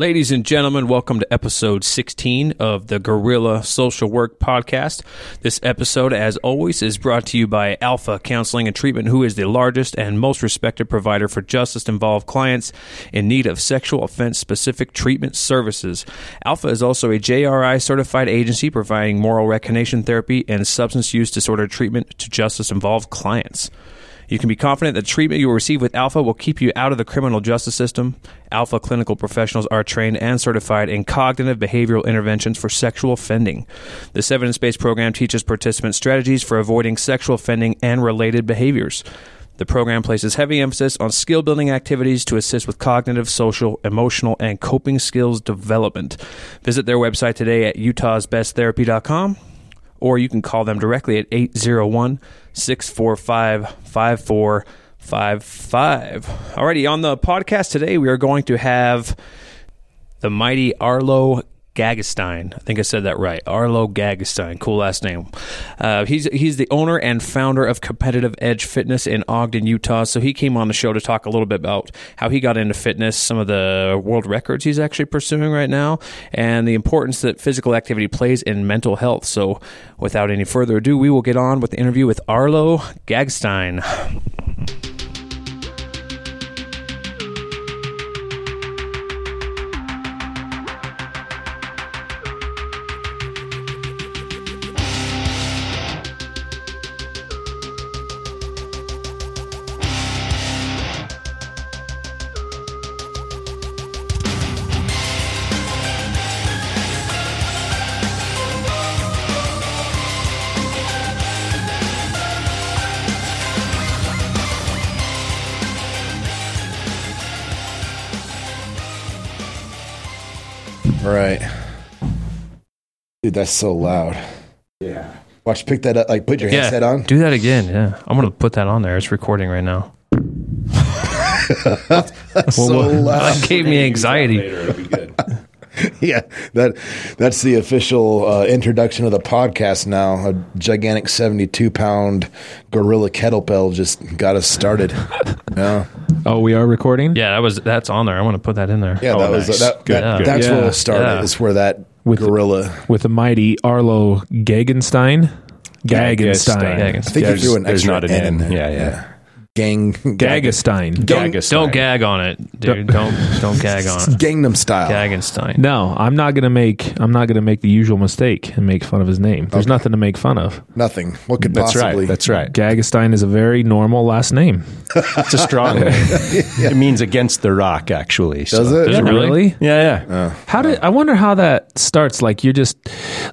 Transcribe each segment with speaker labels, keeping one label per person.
Speaker 1: Ladies and gentlemen, welcome to episode 16 of the Gorilla Social Work Podcast. This episode, as always, is brought to you by Alpha Counseling and Treatment, who is the largest and most respected provider for justice involved clients in need of sexual offense specific treatment services. Alpha is also a JRI certified agency providing moral reconation therapy and substance use disorder treatment to justice involved clients. You can be confident that treatment you will receive with Alpha will keep you out of the criminal justice system. Alpha clinical professionals are trained and certified in cognitive behavioral interventions for sexual offending. This evidence based program teaches participants strategies for avoiding sexual offending and related behaviors. The program places heavy emphasis on skill building activities to assist with cognitive, social, emotional, and coping skills development. Visit their website today at utahsbesttherapy.com or you can call them directly at 801 645 5455. Alrighty, on the podcast today, we are going to have the mighty Arlo Gagestein. I think I said that right. Arlo Gagestein. Cool last name. Uh, he's he's the owner and founder of Competitive Edge Fitness in Ogden, Utah. So he came on the show to talk a little bit about how he got into fitness, some of the world records he's actually pursuing right now, and the importance that physical activity plays in mental health. So without any further ado, we will get on with the interview with Arlo Gagestein.
Speaker 2: Dude, that's so loud. Yeah. Watch, pick that up. Like, put your headset on.
Speaker 1: do that again. Yeah, I'm gonna put that on there. It's recording right now.
Speaker 2: so loud.
Speaker 1: That gave me anxiety.
Speaker 2: yeah, that that's the official uh, introduction of the podcast. Now, a gigantic seventy-two pound gorilla kettlebell just got us started. yeah,
Speaker 3: Oh, we are recording?
Speaker 1: Yeah, that was that's on there. I want to put that in there.
Speaker 2: yeah,
Speaker 3: Oh,
Speaker 2: that was
Speaker 3: nice.
Speaker 2: that,
Speaker 3: Good,
Speaker 2: that-
Speaker 3: good.
Speaker 2: That's where
Speaker 3: Yeah,
Speaker 2: it started.
Speaker 1: yeah.
Speaker 2: Is where that
Speaker 3: With-
Speaker 2: gorilla.
Speaker 3: With the mighty Arlo Gagenstein? Gagenstein.
Speaker 1: Gagenstein.
Speaker 2: I think you
Speaker 4: There's-
Speaker 2: threw an
Speaker 4: there's
Speaker 2: extra
Speaker 4: not an
Speaker 2: N in
Speaker 4: N.
Speaker 2: there.
Speaker 4: Yeah, yeah.
Speaker 2: Gang,
Speaker 3: Gagestein.
Speaker 2: Gang-
Speaker 1: Don't gag on it, dude. Don't don't gag on it.
Speaker 2: Gangnam style.
Speaker 1: Gagenstein.
Speaker 3: No, I'm not gonna make I'm not gonna make the usual mistake and make fun of his name. There's nothing to make fun of.
Speaker 2: Nothing. What could
Speaker 4: That's
Speaker 2: possibly?
Speaker 4: right. That's right.
Speaker 3: Gagestein is a very normal last name.
Speaker 4: It's a strong name. It means against the rock, actually. So.
Speaker 2: Does it?
Speaker 1: Does it really?
Speaker 4: Yeah, yeah.
Speaker 3: Oh, how did I wonder how that starts? Like you're just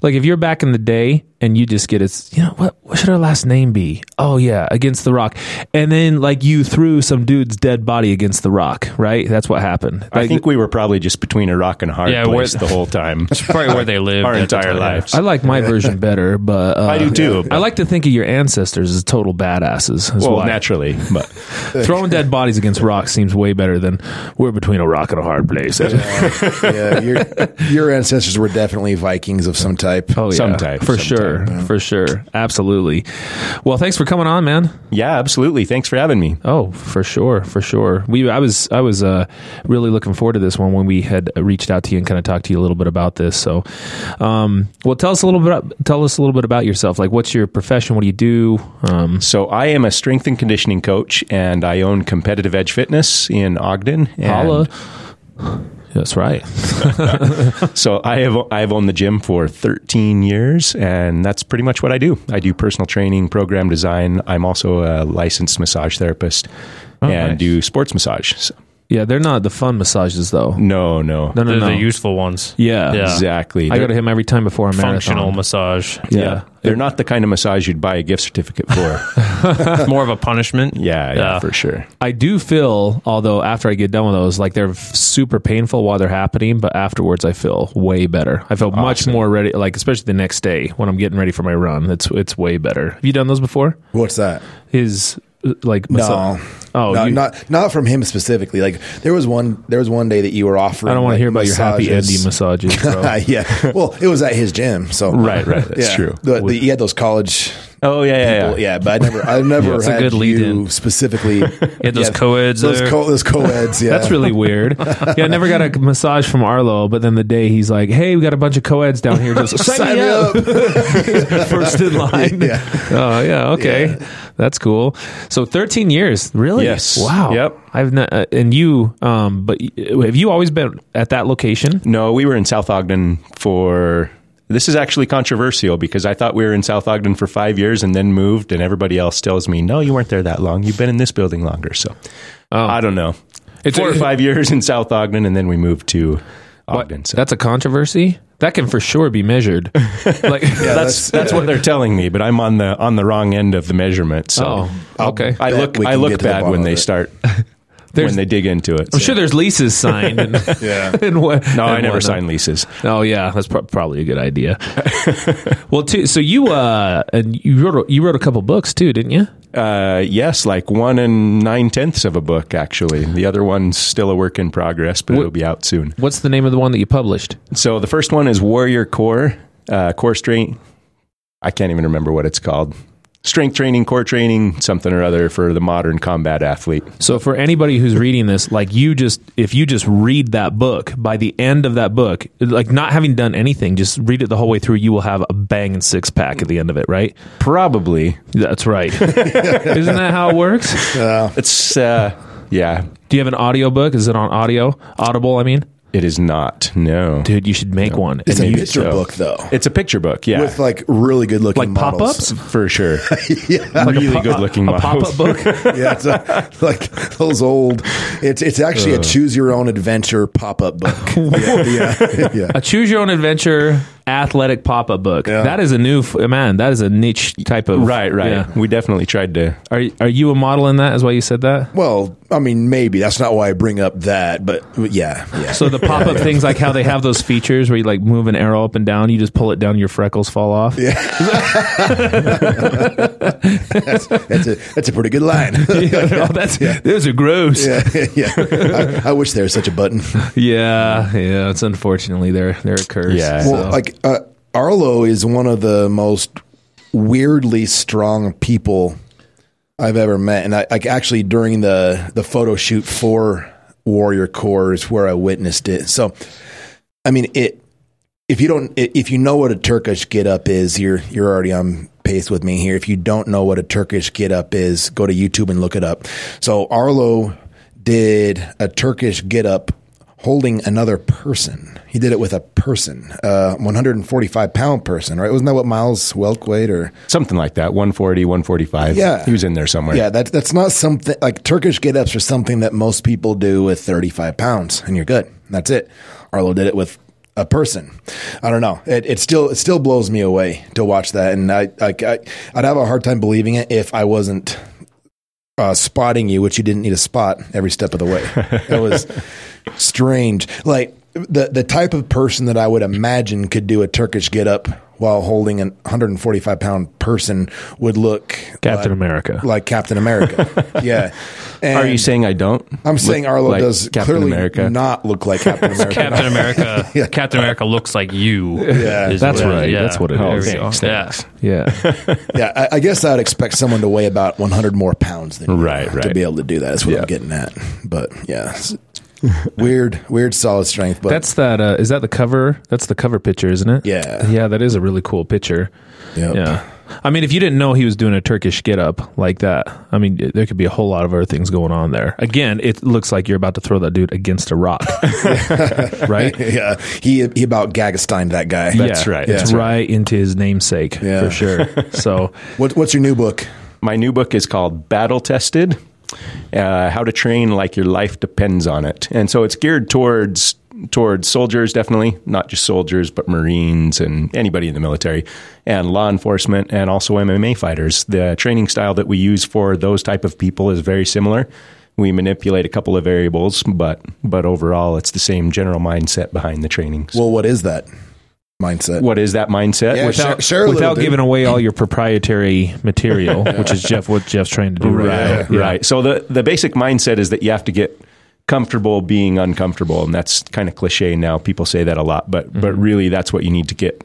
Speaker 3: like if you're back in the day and you just get it. You know what? What should our last name be? Oh yeah, against the rock. And then like you threw some dude's dead body against the rock. Right? That's what happened.
Speaker 4: I think we were probably just between a rock and a hard
Speaker 1: Yeah,
Speaker 4: place the whole time.
Speaker 1: That's probably where they lived
Speaker 4: Our entire lives.
Speaker 3: I like my version better, but uh,
Speaker 4: I do too.
Speaker 3: I like to think of your ancestors as total badasses. is
Speaker 4: well,
Speaker 3: why.
Speaker 4: naturally, but
Speaker 3: Throwing dead bodies against rocks seems way better than we're between a rock and a hard place.
Speaker 2: yeah, your your ancestors were definitely Vikings of some type.
Speaker 3: Oh yeah,
Speaker 4: Some type,
Speaker 3: for
Speaker 4: some
Speaker 3: sure, for sure, absolutely. Well, thanks for coming on, man.
Speaker 4: yeah, absolutely. Thanks for having me.
Speaker 3: Oh, for sure, for sure. We, I was, I was uh, really looking forward to this one when we had reached out to you and kind of talked to you a little bit about this. So, um, well, tell us a little bit. Tell us a little bit about yourself. Like, what's your profession? What do you do? Um,
Speaker 4: So I am a strength and conditioning coach, and I own Competitive Edge Fitness in Ogden. And
Speaker 3: holla. That's right.
Speaker 4: So I have I've owned the gym for 13 years, and that's pretty much what I do. I do personal training, program design. I'm also a licensed massage therapist, oh, and
Speaker 3: nice.
Speaker 4: do sports massage. So,
Speaker 3: Yeah, they're not the fun massages though.
Speaker 4: no, no,
Speaker 3: No, no,
Speaker 1: They're
Speaker 3: no.
Speaker 1: the useful ones.
Speaker 3: yeah,
Speaker 1: Yeah.
Speaker 4: exactly.
Speaker 3: I go
Speaker 4: They're-
Speaker 3: to him every time before a
Speaker 1: Functional
Speaker 3: marathon.
Speaker 1: massage.
Speaker 3: Yeah.
Speaker 4: They're not the kind of massage you'd buy a gift certificate for.
Speaker 1: It's more of a punishment.
Speaker 4: yeah, yeah,
Speaker 1: Yeah.
Speaker 4: for sure.
Speaker 3: I do feel, although after I get done with those, like they're f- super painful while they're happening, but afterwards I feel way better. I feel much more ready, like especially the next day when I'm getting ready for my run. It's it's way better. Have you done those before?
Speaker 2: What's that?
Speaker 3: His like
Speaker 2: No,
Speaker 3: massa- Oh,
Speaker 2: no,
Speaker 3: you-
Speaker 2: not not from him specifically. Like there was one, there was one day that you were offering.
Speaker 3: I don't want to
Speaker 2: like,
Speaker 3: hear about your happy Andy
Speaker 2: massages.
Speaker 3: massages, bro.
Speaker 2: yeah, well, it was at his gym, so
Speaker 4: Right, right. That's
Speaker 2: yeah.
Speaker 4: true.
Speaker 2: The, the, he had those college
Speaker 4: Oh yeah, yeah,
Speaker 2: people.
Speaker 4: yeah.
Speaker 2: Yeah, but I never, I never
Speaker 3: a
Speaker 2: had
Speaker 3: good
Speaker 2: you
Speaker 3: lead-in.
Speaker 2: specifically.
Speaker 1: had those co-eds
Speaker 2: those,
Speaker 1: there.
Speaker 2: co- those co-eds. Yeah,
Speaker 3: That's really weird. Yeah, I never got a massage from Arlo, but then the day he's like, "Hey, we got a bunch of co-eds down here. Just sign,
Speaker 2: Sign
Speaker 3: me
Speaker 2: me
Speaker 3: up."
Speaker 2: up.
Speaker 3: First in line.
Speaker 2: Yeah.
Speaker 3: Oh yeah. Okay.
Speaker 2: Yeah.
Speaker 3: That's cool. So 13 years, really?
Speaker 4: Yes.
Speaker 3: Wow.
Speaker 4: Yep.
Speaker 3: I've not, uh, and you, um, but have you always been at that location?
Speaker 4: No, we were in South Ogden for. This is actually controversial because I thought we were in South Ogden for five years and then moved, and everybody else tells me, no, you weren't there that long. You've been in this building longer. So I don't know.
Speaker 3: It's
Speaker 4: Four
Speaker 3: a-
Speaker 4: or five years in South Ogden, and then we moved to Ogden. So
Speaker 3: That's a controversy. That can for sure be measured. like,
Speaker 4: that's that's what they're telling me, but I'm on the on the wrong end of the measurement. So
Speaker 3: oh, okay.
Speaker 4: I
Speaker 2: bet
Speaker 4: look I look
Speaker 2: get to the
Speaker 4: bad when they
Speaker 2: it.
Speaker 4: start
Speaker 3: There's-
Speaker 4: when they dig into it.
Speaker 3: I'm
Speaker 4: so.
Speaker 3: sure there's leases signed. And,
Speaker 2: Yeah.
Speaker 3: and what,
Speaker 4: No, I never sign leases.
Speaker 3: Oh yeah, that's pro- probably a good idea. well, too, so you uh, and you wrote a, you wrote a couple books too, didn't you?
Speaker 4: Uh, yes, like one and nine tenths of a book. Actually, the other one's still a work in progress, but it'll be out soon.
Speaker 3: What's the name of the one that you published?
Speaker 4: So the first one is Warrior Core, uh, core strength. I can't even remember what it's called. Strength training, core training, something or other for the modern combat athlete.
Speaker 3: So for anybody who's reading this, like you just if you just read that book, by the end of that book, like not having done anything, just read it the whole way through, you will have a banging six pack at the end of it, right?
Speaker 4: Probably.
Speaker 3: That's right. Isn't that how it works?
Speaker 4: It's uh, yeah.
Speaker 3: Do you have an audio book? Is it on audio? Audible, I mean?
Speaker 4: It is not. No,
Speaker 3: Dude, you should make one.
Speaker 2: It's a
Speaker 3: And you-
Speaker 2: picture
Speaker 4: so.
Speaker 2: book though,
Speaker 4: it's a picture book. Yeah,
Speaker 2: with like really good looking
Speaker 3: like
Speaker 2: models.
Speaker 3: pop-ups?
Speaker 4: for sure.
Speaker 2: yeah,
Speaker 4: really good looking
Speaker 3: a
Speaker 4: models.
Speaker 3: pop-up book.
Speaker 2: yeah, it's a, like those old. It's it's actually a choose your own adventure pop up book. yeah, yeah, yeah.
Speaker 3: a choose your own adventure athletic pop-up book.
Speaker 2: Yeah.
Speaker 3: That is a new f- man, that is a niche type of
Speaker 4: Right, right.
Speaker 3: Yeah.
Speaker 4: We definitely tried to.
Speaker 3: Are are you a model in that? Is why you said that?
Speaker 2: Well, I mean, maybe that's not why I bring up that, but yeah, yeah.
Speaker 3: So the pop up things like how they have those features where you like move an arrow up and down, you just pull it down, your freckles fall off.
Speaker 2: that's, that's a that's a pretty good line.
Speaker 3: oh, that's those are gross. Yeah,
Speaker 2: yeah, yeah. I, I wish there was such a button.
Speaker 3: yeah. Yeah. It's unfortunately there there occurs.
Speaker 4: Yeah.
Speaker 3: So-
Speaker 2: Well, uh, Arlo is one of the most weirdly strong people I've ever met, and I like actually during the the photo shoot for Warrior Core is where I witnessed it. So, I mean, it if you don't if you know what a Turkish get up is, you're you're already on pace with me here. If you don't know what a Turkish get up is, go to YouTube and look it up. So Arlo did a Turkish get up holding another person. He did it with a person, uh, 145 pound person, right? Wasn't that what Miles Welk weighed or?
Speaker 4: Something like that, 140, 145.
Speaker 2: Yeah.
Speaker 4: He was in there somewhere.
Speaker 2: Yeah, that, that's not something like Turkish get ups are something that most people do with 35 pounds and you're good. That's it. Arlo did it with a person. I don't know. It, it still, it still blows me away to watch that. And I, I, I I'd have a hard time believing it if I wasn't uh, spotting you, which you didn't need to spot every step of the way. It was strange. Like the the type of person that I would imagine could do a Turkish get up while holding an 145 pound person would look
Speaker 3: Captain
Speaker 2: like,
Speaker 3: America.
Speaker 2: like Captain America. yeah. And
Speaker 4: Are you saying I don't?
Speaker 2: I'm saying Arlo
Speaker 4: like
Speaker 2: does
Speaker 4: Captain
Speaker 2: clearly
Speaker 4: America?
Speaker 2: not look like Captain America.
Speaker 1: Captain America. yeah. Captain America looks like you.
Speaker 2: Yeah.
Speaker 3: That's
Speaker 1: what-
Speaker 3: right. That's what it
Speaker 1: There
Speaker 3: is.
Speaker 1: we Yeah.
Speaker 3: Yeah.
Speaker 2: yeah, I, I guess I'd expect someone to weigh about 100 more pounds than you
Speaker 4: Right,
Speaker 2: to be able to do that. That's what
Speaker 4: Yeah.
Speaker 2: I'm getting at. But yeah, weird, weird, solid strength. But
Speaker 3: That's that uh is that the cover? That's the cover picture, isn't it?
Speaker 2: Yeah.
Speaker 3: Yeah, that is a really cool picture.
Speaker 2: Yep.
Speaker 3: Yeah. I mean, if you didn't know he was doing a Turkish get up like that, I mean, there could be a whole lot of other things going on there. Again, it looks like you're about to throw that dude against a rock. right?
Speaker 2: yeah, he he about Gagestein that guy.
Speaker 4: That's
Speaker 3: Yeah,
Speaker 4: right.
Speaker 3: It's
Speaker 4: That's
Speaker 3: right. into his namesake
Speaker 2: Yeah.
Speaker 3: for sure. So,
Speaker 2: What, what's your new book?
Speaker 4: My new book is called Battle Tested uh, How to Train Like Your Life Depends on It. And so it's geared towards towards soldiers definitely not just soldiers but marines and anybody in the military and law enforcement and also mma fighters the training style that we use for those type of people is very similar we manipulate a couple of variables but but overall it's the same general mindset behind the trainings
Speaker 2: Well, what is that mindset?
Speaker 4: what is that mindset
Speaker 2: Yeah,
Speaker 3: without,
Speaker 2: share- share
Speaker 3: without giving away all your proprietary material, which is Jeff what Jeff's trying to do right,
Speaker 4: right.
Speaker 3: Yeah.
Speaker 4: right. So the the basic mindset is that you have to get comfortable being uncomfortable, and that's kind of cliche now. People say that a lot, but but mm-hmm. really that's what you need to get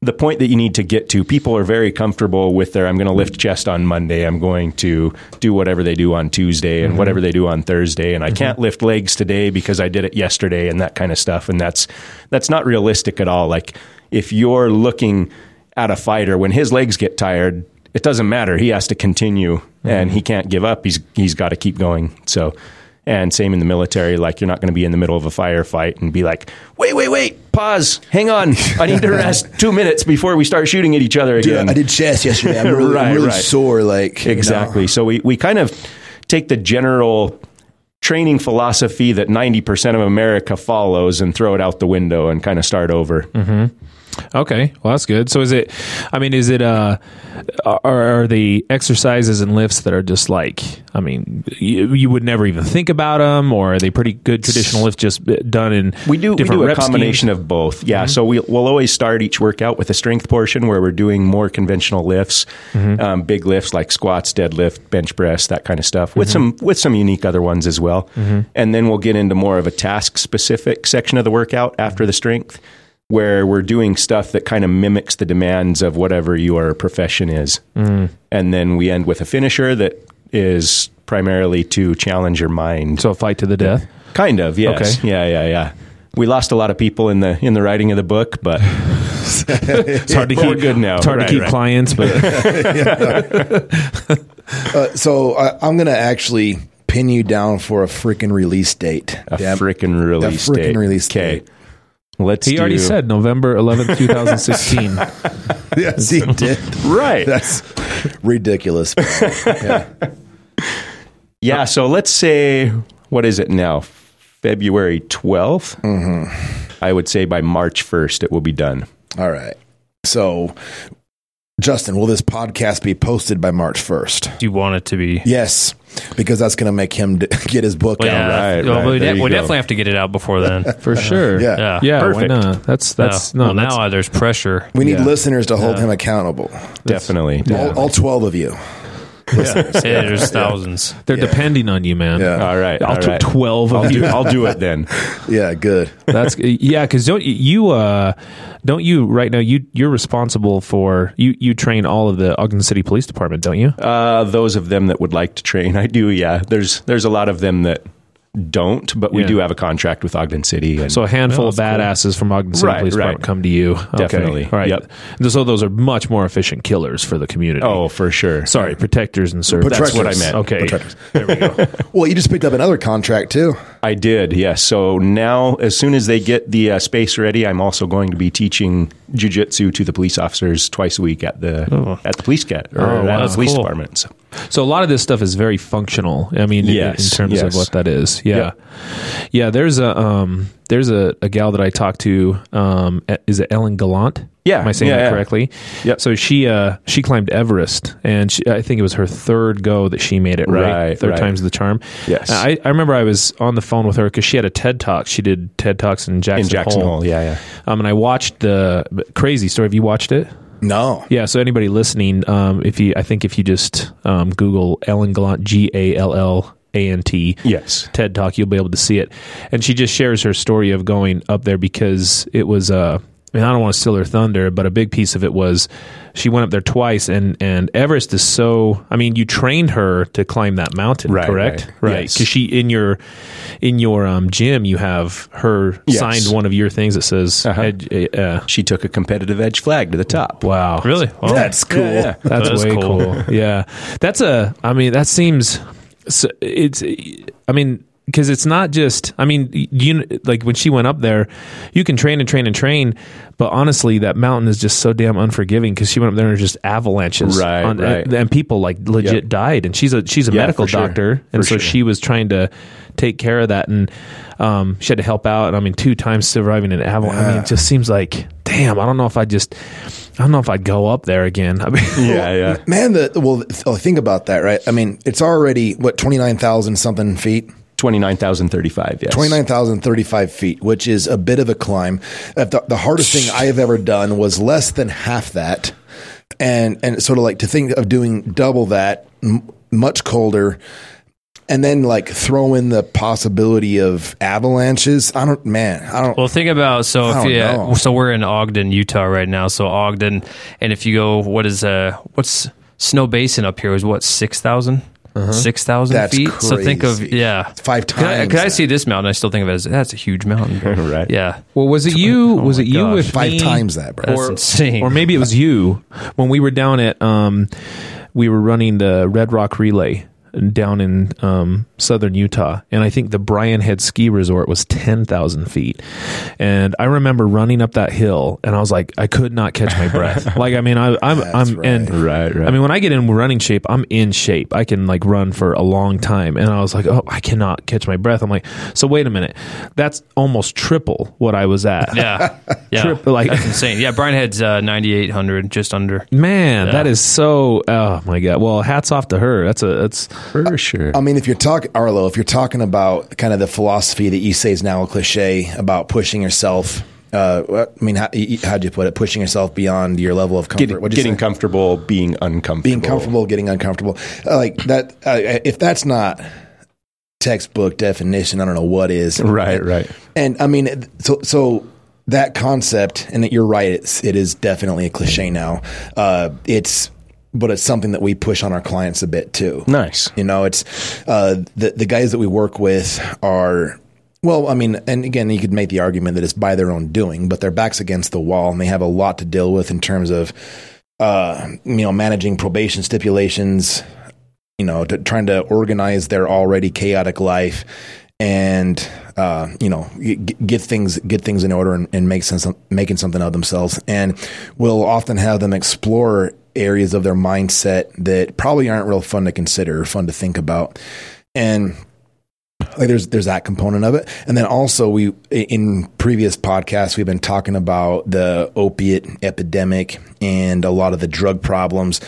Speaker 4: the point that you need to get to. People are very comfortable with their I'm going to lift chest on Monday, I'm going to do whatever they do on Tuesday and mm-hmm. whatever they do on Thursday and I mm-hmm. can't lift legs today because I did it yesterday and that kind of stuff and that's that's not realistic at all. Like if you're looking at a fighter when his legs get tired, it doesn't matter. He has to continue and he can't give up. He's he's got to keep going. So and same in the military, like you're not going to be in the middle of a firefight and be like, wait, wait, wait, pause, hang on. I need to rest two minutes before we start shooting at each other
Speaker 2: Dude,
Speaker 4: again.
Speaker 2: I did chest yesterday. I'm really,
Speaker 4: Right,
Speaker 2: I'm really
Speaker 4: right.
Speaker 2: sore. Like you know.
Speaker 4: Exactly. So we, we kind of take the general training philosophy that 90% of America follows and throw it out the window and kind of start over. Mm-hmm.
Speaker 3: Okay, well that's good. So is it? I mean, is it? Uh, are, are the exercises and lifts that are just like? I mean, you, you would never even think about them, or are they pretty good traditional lifts just uh, done in?
Speaker 4: We do, we do a combination
Speaker 3: schemes?
Speaker 4: of both. Yeah. Mm-hmm. So we, we'll always start each workout with a strength portion where we're doing more conventional lifts, mm-hmm. um, big lifts like squats, deadlift, bench press, that kind of stuff, with mm-hmm. some with some unique other ones as well. And then we'll get into more of a task specific section of the workout after the strength, where we're doing stuff that kind of mimics the demands of whatever your profession is. And then we end with a finisher that is primarily to challenge your mind.
Speaker 3: So a fight to the death.
Speaker 4: Kind of, yes.
Speaker 3: Okay.
Speaker 4: Yeah, yeah, yeah. We lost a lot of people in the in the writing of the book, but
Speaker 3: It's hard to
Speaker 4: We're
Speaker 3: keep
Speaker 4: good now.
Speaker 3: It's hard
Speaker 4: Right,
Speaker 3: to keep
Speaker 4: right.
Speaker 3: clients, but
Speaker 2: Uh, so I, I'm going to actually pin you down for a freaking release date.
Speaker 4: a
Speaker 2: freaking
Speaker 4: frickin' release
Speaker 2: frickin'
Speaker 4: date.
Speaker 2: release
Speaker 4: Okay,
Speaker 2: date.
Speaker 4: Let's.
Speaker 3: he already
Speaker 4: do-
Speaker 3: said November eleventh, two thousand sixteen.
Speaker 2: yes, he did.
Speaker 4: right.
Speaker 2: That's ridiculous. yeah.
Speaker 4: yeah. So let's say what is it now? February 12th. Mm-hmm. I would say by March first it will be done.
Speaker 2: All right. So, Justin, will this podcast be posted by March 1st?
Speaker 1: Do you want it to be?
Speaker 2: Yes, because that's going to make him d- get his book
Speaker 1: Well,
Speaker 2: out.
Speaker 1: yeah,
Speaker 4: right,
Speaker 1: well,
Speaker 4: right.
Speaker 1: we,
Speaker 4: There
Speaker 1: de- we definitely have to get it out before then.
Speaker 3: For sure.
Speaker 2: Yeah.
Speaker 1: Yeah,
Speaker 3: Yeah,
Speaker 4: Perfect.
Speaker 3: why not? That's that's
Speaker 1: Yeah.
Speaker 3: no.
Speaker 1: well,
Speaker 3: that's,
Speaker 1: now there's pressure.
Speaker 2: We need
Speaker 3: Yeah.
Speaker 2: listeners to hold him accountable.
Speaker 4: Definitely.
Speaker 2: All, all 12 of you.
Speaker 1: Yeah, there's thousands.
Speaker 3: they're
Speaker 2: yeah.
Speaker 3: depending on you, man.
Speaker 2: Yeah.
Speaker 4: All right.
Speaker 3: I'll
Speaker 4: all
Speaker 3: take
Speaker 4: right.
Speaker 3: twelve of
Speaker 4: I'll
Speaker 3: you.
Speaker 4: do. I'll do it then.
Speaker 2: Yeah, good.
Speaker 3: That's yeah, because don't you- you uh don't you right now you you're responsible for you you train all of the Ogden City Police Department, don't you?
Speaker 4: Uh, those of them that would like to train, I do. Yeah, there's there's a lot of them that don't, but we
Speaker 3: Yeah.
Speaker 4: do have a contract with Ogden City. And
Speaker 3: So a handful
Speaker 1: Oh,
Speaker 3: of
Speaker 1: that's cool.
Speaker 3: badasses from Ogden City
Speaker 4: Right,
Speaker 3: Police
Speaker 4: right.
Speaker 3: Department come to you. Okay.
Speaker 4: Definitely.
Speaker 3: All right.
Speaker 4: Yep.
Speaker 3: So those are much more efficient killers for the community.
Speaker 4: oh, for sure.
Speaker 3: sorry, protectors and servants.
Speaker 4: That's what I meant.
Speaker 3: Okay.
Speaker 2: Protectors.
Speaker 3: There we go.
Speaker 2: Well, you just picked up another contract too.
Speaker 4: I did, yes. So now, as soon as they get the uh, space ready, I'm also going to be teaching jujitsu to the police officers twice a week at the at the police cat or
Speaker 3: Oh,
Speaker 4: at
Speaker 3: wow.
Speaker 4: the police
Speaker 1: cool.
Speaker 4: department. So,
Speaker 3: So a lot of this stuff is very functional. I mean, in-
Speaker 4: Yes,
Speaker 3: in terms of what that is. Yeah,
Speaker 4: Yep.
Speaker 3: yeah. There's a um, there's a, a gal that I talked to. Um, e- is it Ellen Gallant?
Speaker 4: Yeah,
Speaker 3: am I saying
Speaker 4: yeah,
Speaker 3: that
Speaker 4: yeah.
Speaker 3: correctly?
Speaker 4: Yep.
Speaker 3: So she uh she climbed Everest, and she, I think it was her third go that she made it. Right,
Speaker 4: Right,
Speaker 3: third
Speaker 4: right.
Speaker 3: time's the charm.
Speaker 4: Yes.
Speaker 3: I, I remember I was on the phone with her because she had a TED talk. She did TED talks in Jackson,
Speaker 4: in Jackson
Speaker 3: Hole.
Speaker 4: Hole, yeah, yeah.
Speaker 3: Um, and I watched the crazy story. Have you watched it?
Speaker 2: No.
Speaker 3: Yeah. So anybody listening, um, if you, I think if you just um, Google Ellen Gallant, G A L L A N T,
Speaker 4: Yes.
Speaker 3: TED Talk, you'll be able to see it. And she just shares her story of going up there because it was. Uh, I mean, I don't want to steal her thunder, but a big piece of it was she went up there twice, and and Everest is so. I mean, you trained her to climb that mountain,
Speaker 4: Right,
Speaker 3: correct?
Speaker 4: right.
Speaker 3: Because
Speaker 4: Yes.
Speaker 3: she in your in your um, gym, you have her
Speaker 4: Yes.
Speaker 3: signed one of your things that says.
Speaker 4: Uh-huh.
Speaker 3: ed- uh,
Speaker 4: She took a competitive edge flag to the top.
Speaker 3: wow,
Speaker 1: Really? Well,
Speaker 2: That's cool.
Speaker 4: Yeah, yeah.
Speaker 3: That's
Speaker 1: That is
Speaker 3: way
Speaker 1: cool.
Speaker 3: cool. Yeah, that's a. I mean, that seems. It's. I mean, because it's not just. I mean, you like when she went up there, you can train and train and train, but honestly, that mountain is just so damn unforgiving. Because she went up there and there's just avalanches,
Speaker 4: Right,
Speaker 3: on,
Speaker 4: right.
Speaker 3: And, and people like legit
Speaker 4: Yep.
Speaker 3: died, and she's a she's a
Speaker 4: Yeah,
Speaker 3: medical
Speaker 4: for sure.
Speaker 3: doctor, and
Speaker 4: For
Speaker 3: so
Speaker 4: sure.
Speaker 3: she was trying to take care of that, and um, she had to help out. And I mean, two times surviving an avalanche. I mean, it just seems like, damn. I don't know if I just. I don't know if I'd go up there again. I mean,
Speaker 4: Yeah, yeah.
Speaker 2: Man, the well, oh, think about that, right? I mean, it's already what twenty nine thousand something feet.
Speaker 4: 29,035, yes.
Speaker 2: 29,035 feet, which is a bit of a climb. Uh, The, the hardest thing I have ever done was less than half that. And, and sort of like to think of doing double that, m- much colder. and then like throw in the possibility of avalanches. I don't, man, I don't.
Speaker 1: Well, think about so if
Speaker 2: don't
Speaker 1: yeah,
Speaker 2: know.
Speaker 1: so we're in Ogden, Utah right now. So Ogden, and if you go, what is uh, what's Snowbasin up here is what six thousand. Six thousand
Speaker 2: Uh-huh. That's
Speaker 1: feet. So think of yeah,
Speaker 2: Five times.
Speaker 1: Cause I,
Speaker 2: times
Speaker 1: 'cause I see this mountain, I still think of it as that's a huge mountain.
Speaker 4: Right.
Speaker 1: Yeah.
Speaker 3: Well, was it you?
Speaker 1: Oh
Speaker 3: was it you
Speaker 1: gosh.
Speaker 3: with
Speaker 2: Five
Speaker 3: me?
Speaker 2: times that, bro.
Speaker 1: That's
Speaker 3: or,
Speaker 1: insane.
Speaker 3: or maybe it was you when we were down at um, we were running the Red Rock Relay down in um, southern Utah, and I think the Brian Head Ski Resort was ten thousand feet, and I remember running up that hill, and I was like, I could not catch my breath. like, I mean, I, I'm,
Speaker 2: That's
Speaker 3: I'm,
Speaker 2: right.
Speaker 3: and
Speaker 4: Right, right.
Speaker 3: I mean, when I get in running shape, I'm in shape. I can like run for a long time, and I was like, oh, I cannot catch my breath. I'm like, so wait a minute, that's almost triple what I was at.
Speaker 1: yeah, yeah,
Speaker 3: Trip- like-
Speaker 1: that's insane. Yeah, Brian Head's uh, ninety eight hundred, just under.
Speaker 3: Man,
Speaker 1: Yeah.
Speaker 3: that is so. Oh my god. Well, hats off to her. That's a. That's
Speaker 4: For sure.
Speaker 2: I mean, if you're talking Arlo, if you're talking about kind of the philosophy that you say is now a cliche about pushing yourself. Uh, I mean, how, how'd you put it? Pushing yourself beyond your level of comfort.
Speaker 4: Getting, getting
Speaker 2: say?
Speaker 4: comfortable, being uncomfortable.
Speaker 2: being comfortable, getting uncomfortable. Uh, like that. Uh, if that's not textbook definition, I don't know what is.
Speaker 4: Right, right.
Speaker 2: And I mean, so so that concept, and that you're right. It's it is definitely a cliche now. Uh, it's but it's something that we push on our clients a bit too.
Speaker 4: Nice.
Speaker 2: You know, it's uh, the the guys that we work with are. Well, I mean, and again, you could make the argument that it's by their own doing, but their backs against the wall, and they have a lot to deal with in terms of, uh, you know, managing probation stipulations, you know, to, trying to organize their already chaotic life, and uh, you know, g- get things get things in order and, and make sense, making something of themselves. And we'll often have them explore areas of their mindset that probably aren't real fun to consider or fun to think about. And like there's there's that component of it. And then also we in previous podcasts we've been talking about the opiate epidemic and a lot of the drug problems